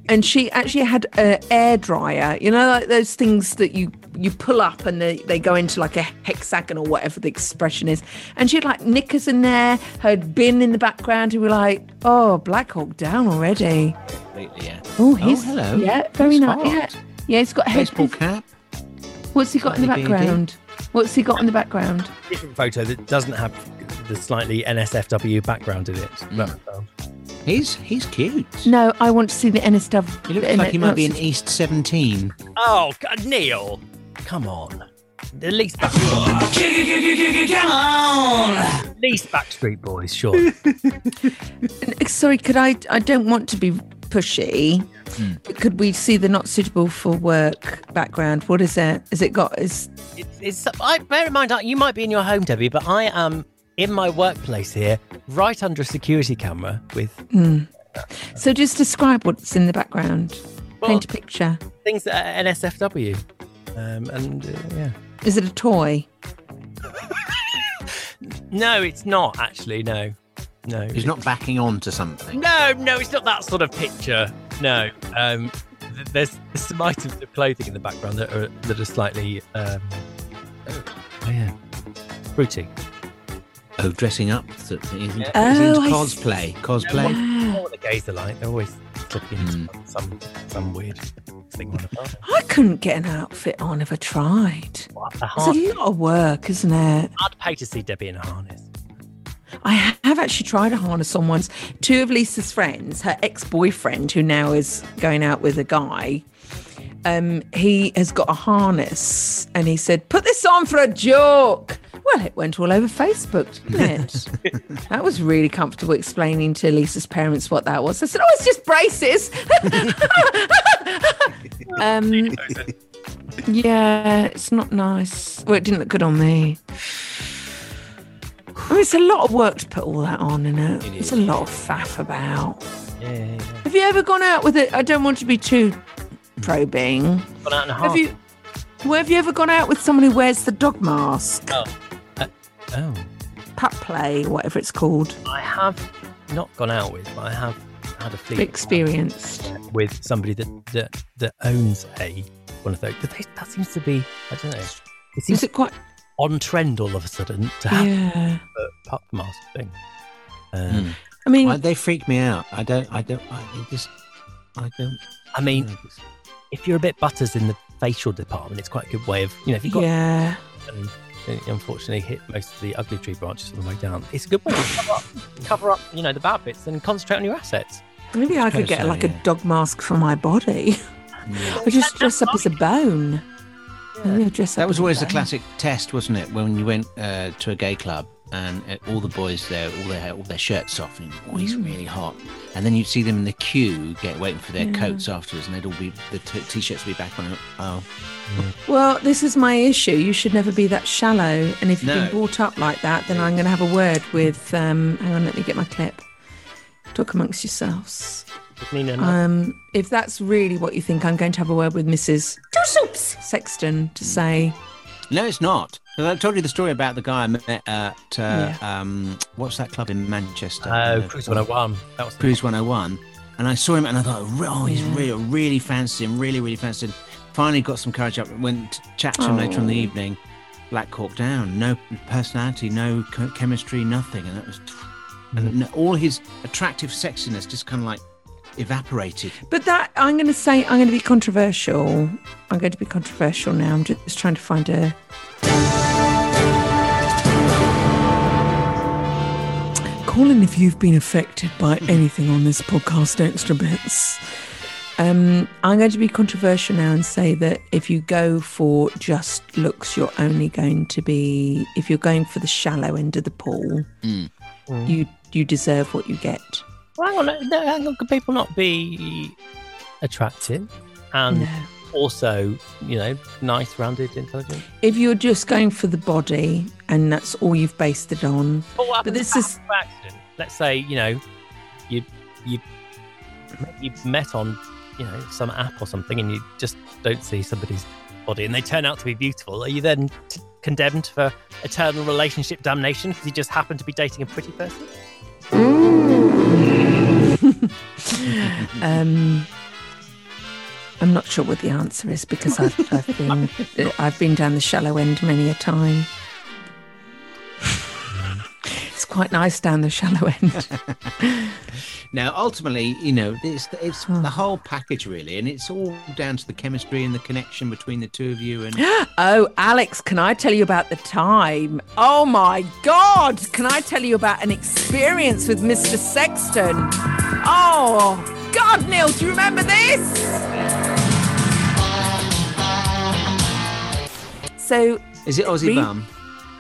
And she actually had an air dryer, you know, like those things that you you pull up and they, they go into like a hexagon or whatever the expression is. And she had like knickers in there, her bin in the background. who were like, oh, Black Hawk down already. Completely, yeah. Oh, oh he's hello. Yeah, very He's nice. Yeah. hot. yeah, he's got a Baseball head. cap. What's he got in the Slightly beardy. background? What's he got in the background? Different photo that doesn't have the slightly NSFW background in it. But, um, He's he's cute. No, I want to see the NSW. He looks like he might be in East 17. oh, God, Neil, come on. The least back- Come on! least Backstreet Boys, sure. Sorry, could I? I don't want to be pushy. but Could we see the not suitable for work background? What is it? Is it got? Is it's, it's I bear in mind you might be in your home, Debbie, but I am in my workplace here, right under a security camera with hmm. so? Just describe what's in the background. Paint a picture. things that are NSFW. Um, and uh, yeah. Is it a toy? No, it's not actually. No, no. He's not backing on to something. No, no, it's not that sort of picture. No. Um, th- there's, there's some items of clothing in the background that are that are slightly. Um, oh yeah. Fruity. Oh, dressing up. So he's into, Oh, he's into I cosplay. Cosplay. You know what the gays are like. They're always slipping into hmm. some some weird thing on the. I couldn't get an outfit on if I tried. A It's a lot of work, isn't it? I'd pay to see Debbie in a harness. I have actually tried a harness on once. Two of Lisa's friends, her ex boyfriend, who now is going out with a guy, um, he has got a harness and he said, Put this on for a joke. Well, it went all over Facebook, didn't it? that was really comfortable explaining to Lisa's parents what that was. I said, Oh, it's just braces. um, yeah, it's not nice. Well, it didn't look good on me. I mean, it's a lot of work to put all that on, isn't it? it's a lot of faff about. Yeah, yeah, yeah. Have you ever gone out with it? I don't want to be too probing. Gone out in a Have you? Well, have you ever gone out with someone who wears the dog mask, Oh. Uh, oh. pup play, whatever it's called? I have not gone out with, but I have had a fleet Experienced. with somebody that that, that owns a one of those. But they, that seems to be, I don't know. It seems Is it quite? on trend all of a sudden to have Yeah. a pup mask thing. Um, I mean, I, they freak me out. I don't. I don't. I just. I don't. I mean, if you're a bit butters in the facial department, it's quite a good way of, you know, if you've got Yeah. and unfortunately hit most of the ugly tree branches on the way down, it's a good way to cover up, cover up you know, the bad bits and concentrate on your assets. Maybe I could get so, like a dog mask for my body. I just dress up as a bone. Maybe I'll dress That up was as a always the classic test, wasn't it? When you went uh, to a gay club and uh, all the boys there, all their all their shirts off, and oh, he's Mm. really hot. And then you'd see them in the queue, get waiting for their Yeah. coats afterwards, and they'd all be the t- t-shirts would be back on. Oh, Well, this is my issue. You should never be that shallow. And if you've No. been brought up like that, then I'm going to have a word with. Um, hang on, let me get my clip. Talk amongst yourselves. Nina, no. Um, if that's really what you think, I'm going to have a word with Mrs. Two Soups Sexton to say, no, it's not. 'Cause I told you the story about the guy I met at uh, Yeah. um, what's that club in Manchester? Oh, Uh, Cruz 101. That was Cruz 101. And I saw him and I thought, oh, he's Yeah. real, really fancy him, really, really fancy him. Finally got some courage up, and went to chat to him later in the Oh. evening. Black Hawk down, no personality, no chemistry, nothing. And that was, and all his attractive sexiness just kind of like evaporated. but that I'm going to say, I'm going to be controversial. I'm going to be controversial now. I'm just trying to find a. Call in if you've been affected by anything on this podcast, Extra Bits. Um, I'm going to be controversial now and say that if you go for just looks, you're only going to be if you're going for the shallow end of the pool, Mm. you you deserve what you get. Well, hang on, no, no, hang on. Could people not be attractive and No. Also, you know, nice, rounded, intelligent? If you're just going for the body and that's all you've based it on, But but this is accident? Let's say, you know, you you you met on, you know, some app or something, and you just don't see somebody's body, and they turn out to be beautiful. Are you then t- condemned for eternal relationship damnation because you just happen to be dating a pretty person? um, I'm not sure what the answer is because I've, I've been I've been down the shallow end many a time. It's quite nice down the shallow end. Now, ultimately, you know, it's it's oh. the whole package really, and it's all down to the chemistry and the connection between the two of you. And Oh, Alex, can I tell you about the time? Oh my God, can I tell you about an experience with Mr. Sexton? Oh, God, Neil, do you remember this? So, is it Aussie we- Bum?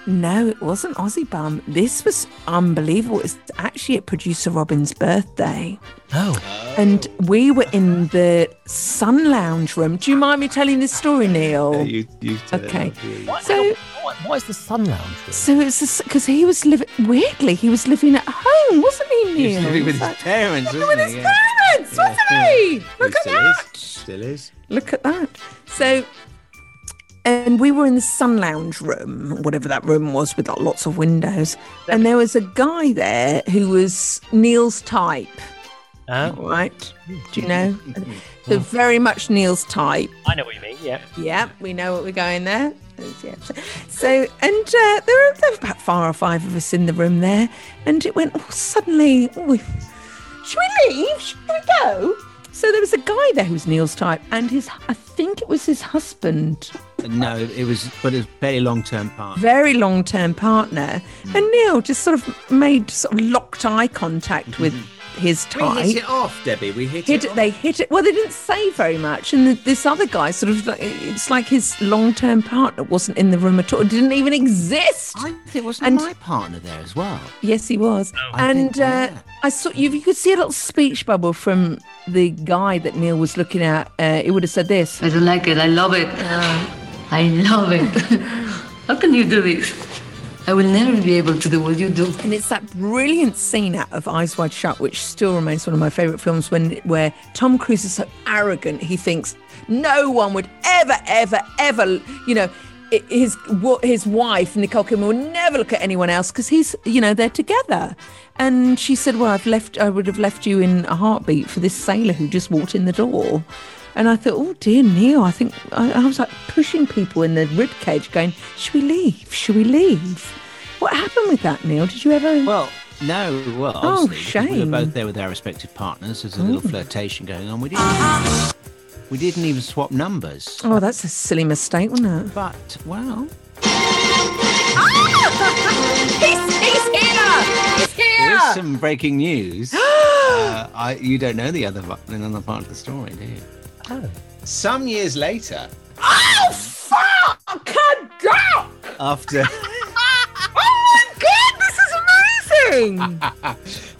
no, it wasn't Aussie Bum. This was unbelievable. It's actually at producer Robin's birthday. Oh. And we were in the Sun Lounge room. Do you mind me telling this story, Neil? you, you Okay. What, So- what, what is the Sun Lounge? room? So it's because he was living weirdly. He was living at home, wasn't he, Neil? He was living with his Like, parents, living wasn't with he? his Yeah. parents, wasn't he? Look at still that. is. Still is. Look at that. So, and we were in the Sun Lounge room, whatever that room was, with lots of windows. And there was a guy there who was Neil's type. Oh. Right? Do you know? So very much Neil's type. I know what you mean. Yeah. Yeah, we know what we're going there. Yeah. So, and uh, there, were, there were about four or five of us in the room there, and it went oh, suddenly. Oh, should we leave? Should we go? So there was a guy there who was Neil's type, and his I think it was his husband, No, it was, but it was very long term partner. very long term partner, and Neil just sort of made sort of locked eye contact with his tie. We hit it off, Debbie. We hit, hit it. it, off. they hit it. Well, they didn't say very much, and the, this other guy sort of like it's like his long-term partner wasn't in the room at all. It didn't even exist. I think it wasn't And- my partner there as well. Yes, he was. I and think, uh, I saw you. You could see a little speech bubble from the guy that Neil was looking at. Uh, it would have said this. I don't like it. I love it. I love it. How can you do this? I will never be able to do what you do. And it's that brilliant scene out of Eyes Wide Shut, which still remains one of my favourite films, when where Tom Cruise is so arrogant, he thinks no one would ever, ever, ever, you know, his his wife Nicole Kidman would never look at anyone else because he's, you know, they're together. And she said, "Well, I've left. I would have left you in a heartbeat for this sailor who just walked in the door." And I thought, oh dear Neil, I think I, I was like pushing people in the rib cage, going, "Should we leave? Should we leave?" What happened with that, Neil? Did you ever? Well, no, well, Oh, obviously, because we were both there with our respective partners. There's a little Oh. flirtation going on. We didn't, we didn't even swap numbers. Oh, that's a silly mistake, wasn't it? But, well, he's, he's here! He's there is some breaking news. uh, I, you don't know the other, another part of the story, do you? Oh. Some years later, Oh, fuck! God! after Oh my god, this is amazing!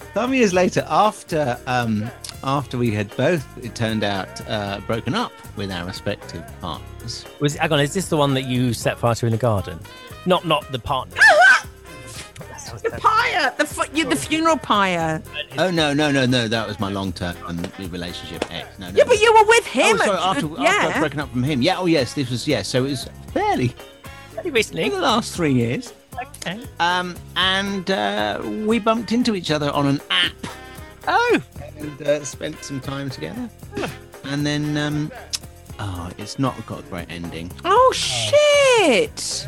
some years later, after um, after we had both, it turned out, uh, broken up with our respective partners. Was hang on? Is this the one that you set fire to in the garden? Not not the partner. the pyre, the fu- you, the funeral pyre. Oh no, no, no, no! That was my long-term relationship ex. No, no. Yeah, but you were with him. Oh, sorry, at- after, after yeah. I'd broken up from him. Yeah, oh yes, this was yes. So it was fairly, Very recently. in the last three years. Okay. Um, and uh, we bumped into each other on an app. Oh. And uh, spent some time together. And then, um, oh, it's not got a great ending. Oh shit!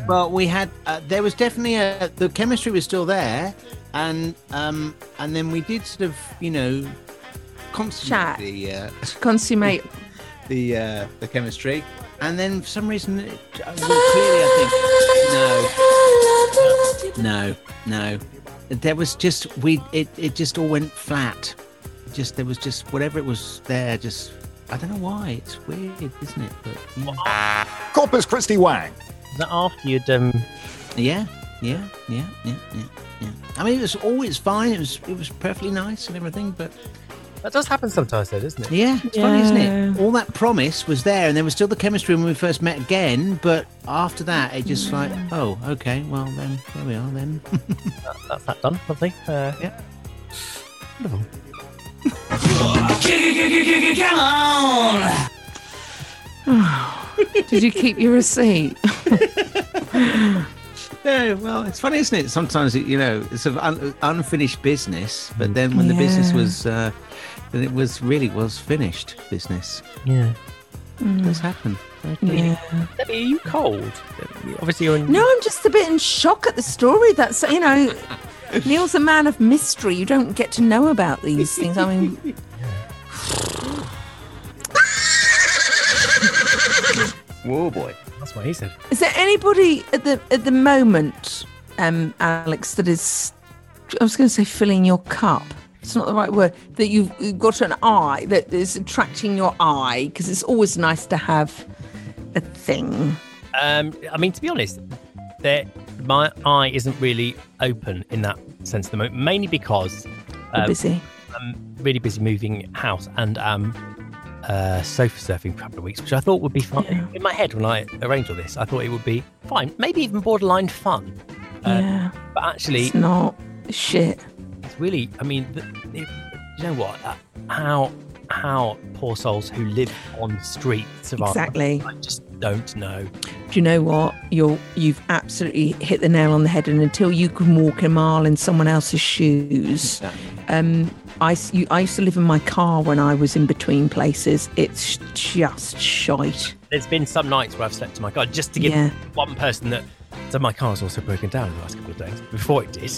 Well, we had uh, there was definitely a the chemistry was still there, and um, and then we did sort of you know consummate Chat. the uh, Consummate. the uh, the chemistry, and then for some reason, it, uh, well, clearly I think no, no, no. There was just we it it just all went flat. Just there was just whatever it was there. Just I don't know why. It's weird, isn't it? But yeah, Corpus Christi Wang. Is that after you'd um? yeah. yeah, yeah, yeah, yeah, yeah. I mean, it was always fine. It was it was perfectly nice and everything, but That does happen sometimes, though, doesn't it? yeah, it's funny, isn't Yeah. it? All that promise was there, and there was still the chemistry when we first met again. But after that, it just like, oh, okay, well then, there we are then. That- that's that done. Lovely. Uh, yeah. Wonderful. Come! Did you keep your receipt? Yeah, well, it's funny, isn't it? Sometimes it, you know, it's sort of un- unfinished business, but then when the business was, uh, then it was really was finished business. Yeah. It does happen. Very. Yeah. Debbie, are you cold? Obviously, you're in. No, I'm just a bit in shock at the story. That's you know, Neil's a man of mystery. You don't get to know about these things. I mean, Whoa, boy. That's what he said. is there anybody at the at the moment, um, Alex, that is? I was going to say filling your cup. It's not the right word. That you've, you've got an eye that is attracting your eye because it's always nice to have a thing. Um, I mean, to be honest, there, my eye isn't really open in that sense at the moment, mainly because um, busy. I'm really busy moving house and um, uh, sofa surfing for a couple of weeks, which I thought would be fun. In my head, when I arranged all this, I thought it would be fine, maybe even borderline fun. Uh, yeah, But actually, it's not shit. it's really, I mean, the, it, you know what? Uh, how how poor souls who live on streets survive. Exactly. I just don't know. Do you know what? You're you've absolutely hit the nail on the head. And until you can walk a mile in someone else's shoes, um, I you, I used to live in my car when I was in between places. It's just shite. There's been some nights where I've slept in my car just to give Yeah. one person that. So my car's also broken down in the last couple of days. Before it did,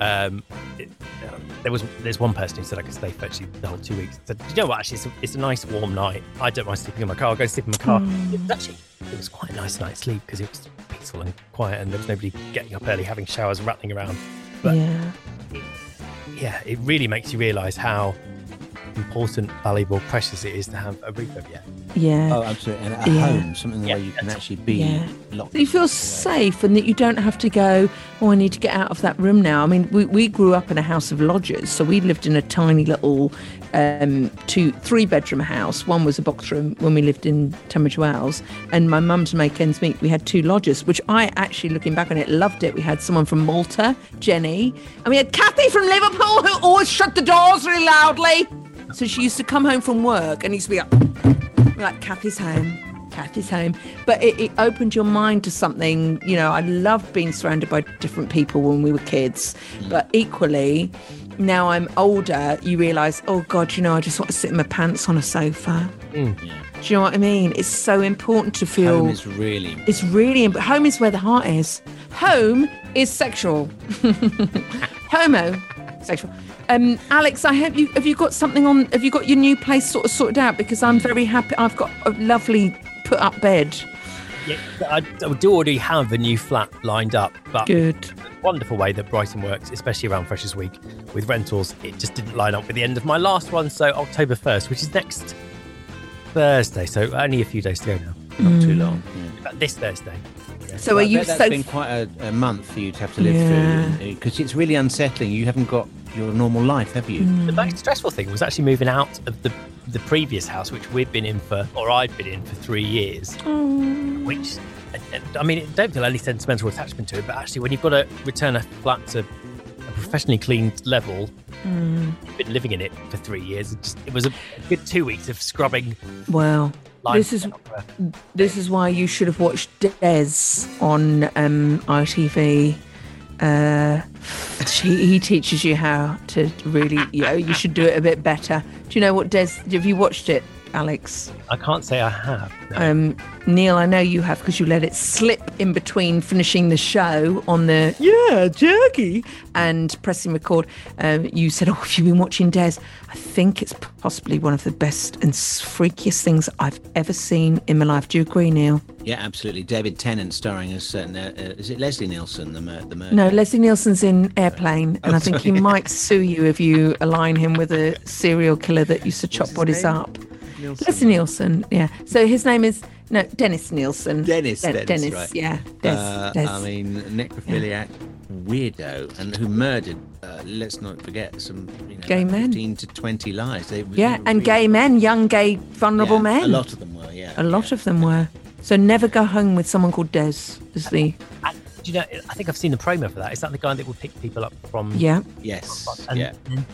um, it, um, there was there's one person who said I could stay for actually the whole two weeks. I Said, you know what? Actually, it's a, it's a nice warm night. I don't mind sleeping in my car. I'll go sleep in my car. It was actually it was quite a nice night's sleep because it was peaceful and quiet, and there was nobody getting up early, having showers, rattling around. But yeah. yeah, it really makes you realise how important, valuable, precious it is to have a roof over your head. Yeah. Oh, absolutely. And at Yeah. home, something where you can actually be Yeah. locked. So you feel safe and that you don't have to go, oh, I need to get out of that room now. I mean, we, we grew up in a house of lodgers. So we lived in a tiny little um, two, three bedroom house. One was a box room when we lived in Tunbridge Wells. And my mum, to make ends meet, we had two lodgers, which I actually, looking back on it, loved it. We had someone from Malta, Jenny, and we had Kathy from Liverpool who always shut the doors really loudly. So she used to come home from work and used to be like, like Kathy's home. Kathy's home. But it, it opened your mind to something. You know, I loved being surrounded by different people when we were kids. But equally, now I'm older, you realise, oh God, you know, I just want to sit in my pants on a sofa. Mm. Do you know what I mean? It's so important to feel. Home is really It's really imp- home is where the heart is. Home is sexual. Homo sexual. Um, Alex, I hope you have you got something on. Have you got your new place sort of sorted out? Because I'm very happy. I've got a lovely put up bed. Yeah, I, I do already have a new flat lined up, but Good. wonderful way that Brighton works, especially around Freshers Week with rentals, it just didn't line up with the end of my last one. So October 1st, which is next Thursday, so only a few days to go now. not too Mm. long. But this Thursday. So Well, are I you bet that's so? been quite a, a month for you to have to live Yeah. through because it's really unsettling. You haven't got your normal life, have you? Mm. The most stressful thing was actually moving out of the the previous house, which we'd been in for, or I'd been in for three years. Which, and- and, I mean, don't feel any sentimental attachment to it, but actually, when you've got to return a flat to a professionally cleaned level, Mm. been living in it for three years. It, just, it was a good two weeks of scrubbing. Well, this is this is why you should have watched Des on um, ITV. Uh, she, he teaches you how to really, you know, you should do it a bit better. Do you know what Des? Have you watched it, Alex? I can't say I have. no. Um, Neil, I know you have because you let it slip in between finishing the show on the yeah jerky and pressing record. Um, you said, "Oh, have you been watching Des?" I think it's possibly one of the best and freakiest things I've ever seen in my life. Do you agree, Neil? Yeah, absolutely. David Tennant starring as uh, uh, is it Leslie Nielsen, the mur- the murderer? No, Leslie Nielsen's in Airplane, and Oh, I think he might sue you if you align him with a serial killer that used to chop his bodies name? up. Nielsen. Leslie Nielsen. Yeah. So his name is no Dennis Nilsen. Dennis. Den- Dennis, Dennis. right. Yeah. Des, Uh, Des. I mean, necrophiliac weirdo, and who murdered. Uh, let's not forget some you know, Gay about men. fifteen to twenty lives. They, yeah, they were and really- gay men, young gay vulnerable Yeah, men. A lot of them were. Yeah. A lot of them were. So never go home with someone called Des. Is the Do you know? I think I've seen the promo for that. Is that the guy that would pick people up from? Yeah. Yes. And yeah. then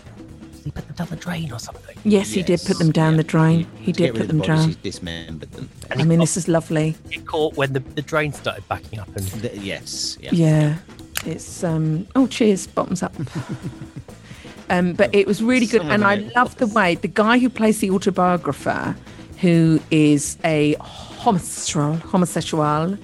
he put them down the drain or something. yes, he did put them down the drain. He To did put them the down. He dismembered them. I mean, this is lovely. Get caught when the, the drain started backing up and. The- yes. Yeah. Yeah, it's um. Oh, cheers, bottoms up. um, but it was really good, Some and I it love the way the guy who plays the autobiographer, who is a homosexual, homosexual.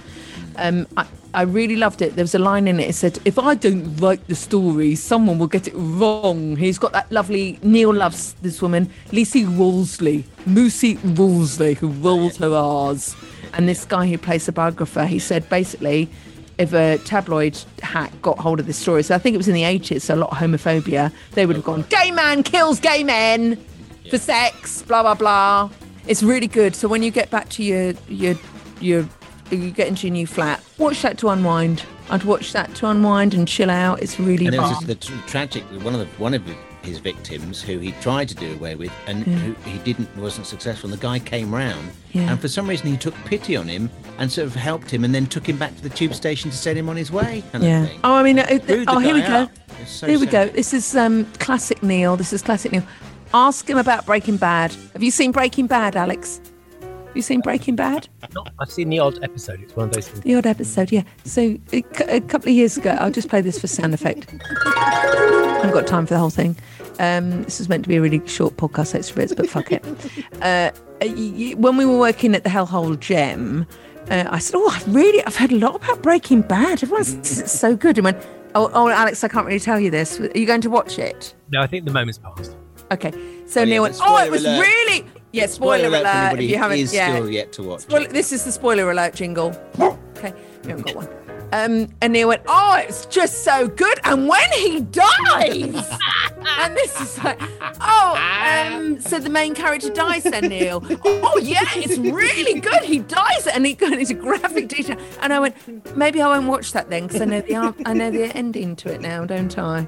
Um, I, I really loved it. There was a line in it. It said, "If I don't write the story, someone will get it wrong." He's got that lovely. Neil loves this woman, Lisi Wolseley, Moosey Wolseley, who rolls her R's. And this guy who plays the biographer, he said basically, if a tabloid hack got hold of this story, so I think it was in the 80s, so a lot of homophobia, they would have gone, gay man kills gay men for sex, blah, blah, blah. It's really good. So when you get back to your, your, your, you get into your new flat, watch that to unwind. I'd watch that to unwind and chill out. It's really And it was the tr- tragic. One of the one of his victims who he tried to do away with, and Yeah. who he didn't wasn't successful. And the guy came round, Yeah. and for some reason he took pity on him and sort of helped him, and then took him back to the tube station to send him on his way. kind of Yeah. thing. Oh, I mean, uh, oh, here we go. so here we go. This is um, classic Neil. This is classic Neil. Ask him about Breaking Bad. Have you seen Breaking Bad, Alex? Have you seen Breaking Bad? No, I've seen the odd episode. It's one of those things. The odd episode, yeah. So a, a couple of years ago, I'll just play this for sound effect. I haven't got time for the whole thing. Um, this is meant to be a really short podcast, extra bits, but fuck it. Uh, y- y- when we were working at the Hellhole Gem, uh, I said, "Oh, I've really, I've heard a lot about Breaking Bad. Everyone's it's so good." And went, "Oh, oh, Alex, I can't really tell you this. Are you going to watch it?" No, I think the moment's passed. Okay. So Oh, yeah, Neil but went, "Oh, it was alert. really, yeah." Spoiler, Spoiler alert for alert. if you haven't, is yeah. still yet to watch Spoiler, it. this is the spoiler alert jingle. Okay, we haven't got one. Um, and Neil went, "Oh, it's just so good." And when he dies, and this is like, "Oh, um, so the main character dies then, Neil." Oh yeah, it's really good. He dies, and he goes into graphic detail. And I went, "Maybe I won't watch that then, because I know the I know the ending to it now, don't I?"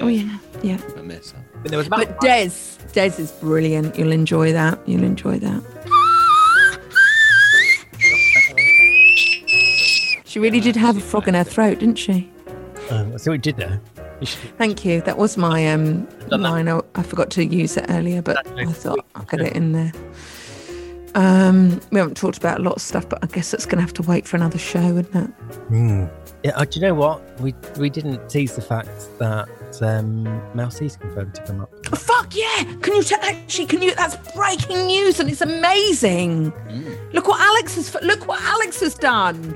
Oh yeah, yeah. A mess up. But there was about But Des, Des is brilliant. You'll enjoy that. You'll enjoy that. She really did have a frog in her throat, didn't she? Um, I see what you did there. You should- Thank you. That was my um Done that. line. I, I forgot to use it earlier, but I thought I'll get it in there. Um, we haven't talked about a lot of stuff, but I guess that's going to have to wait for another show, isn't it? Hmm. Yeah, uh, do you know what? We we didn't tease the fact that um, Mel C's confirmed to come up. Oh, fuck yeah! Can you tell? Actually, can you? That's breaking news, and it's amazing. Look what Alex has. Look what Alex has done.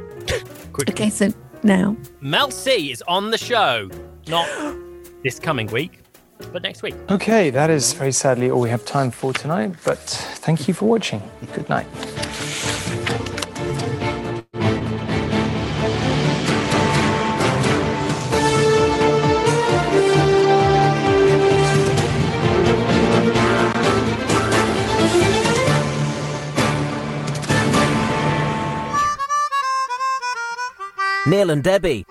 Quick. Okay, so now Mel C is on the show, not this coming week, but next week. Okay, that is very sadly all we have time for tonight, but thank you for watching. Good night. Neil and Debbie.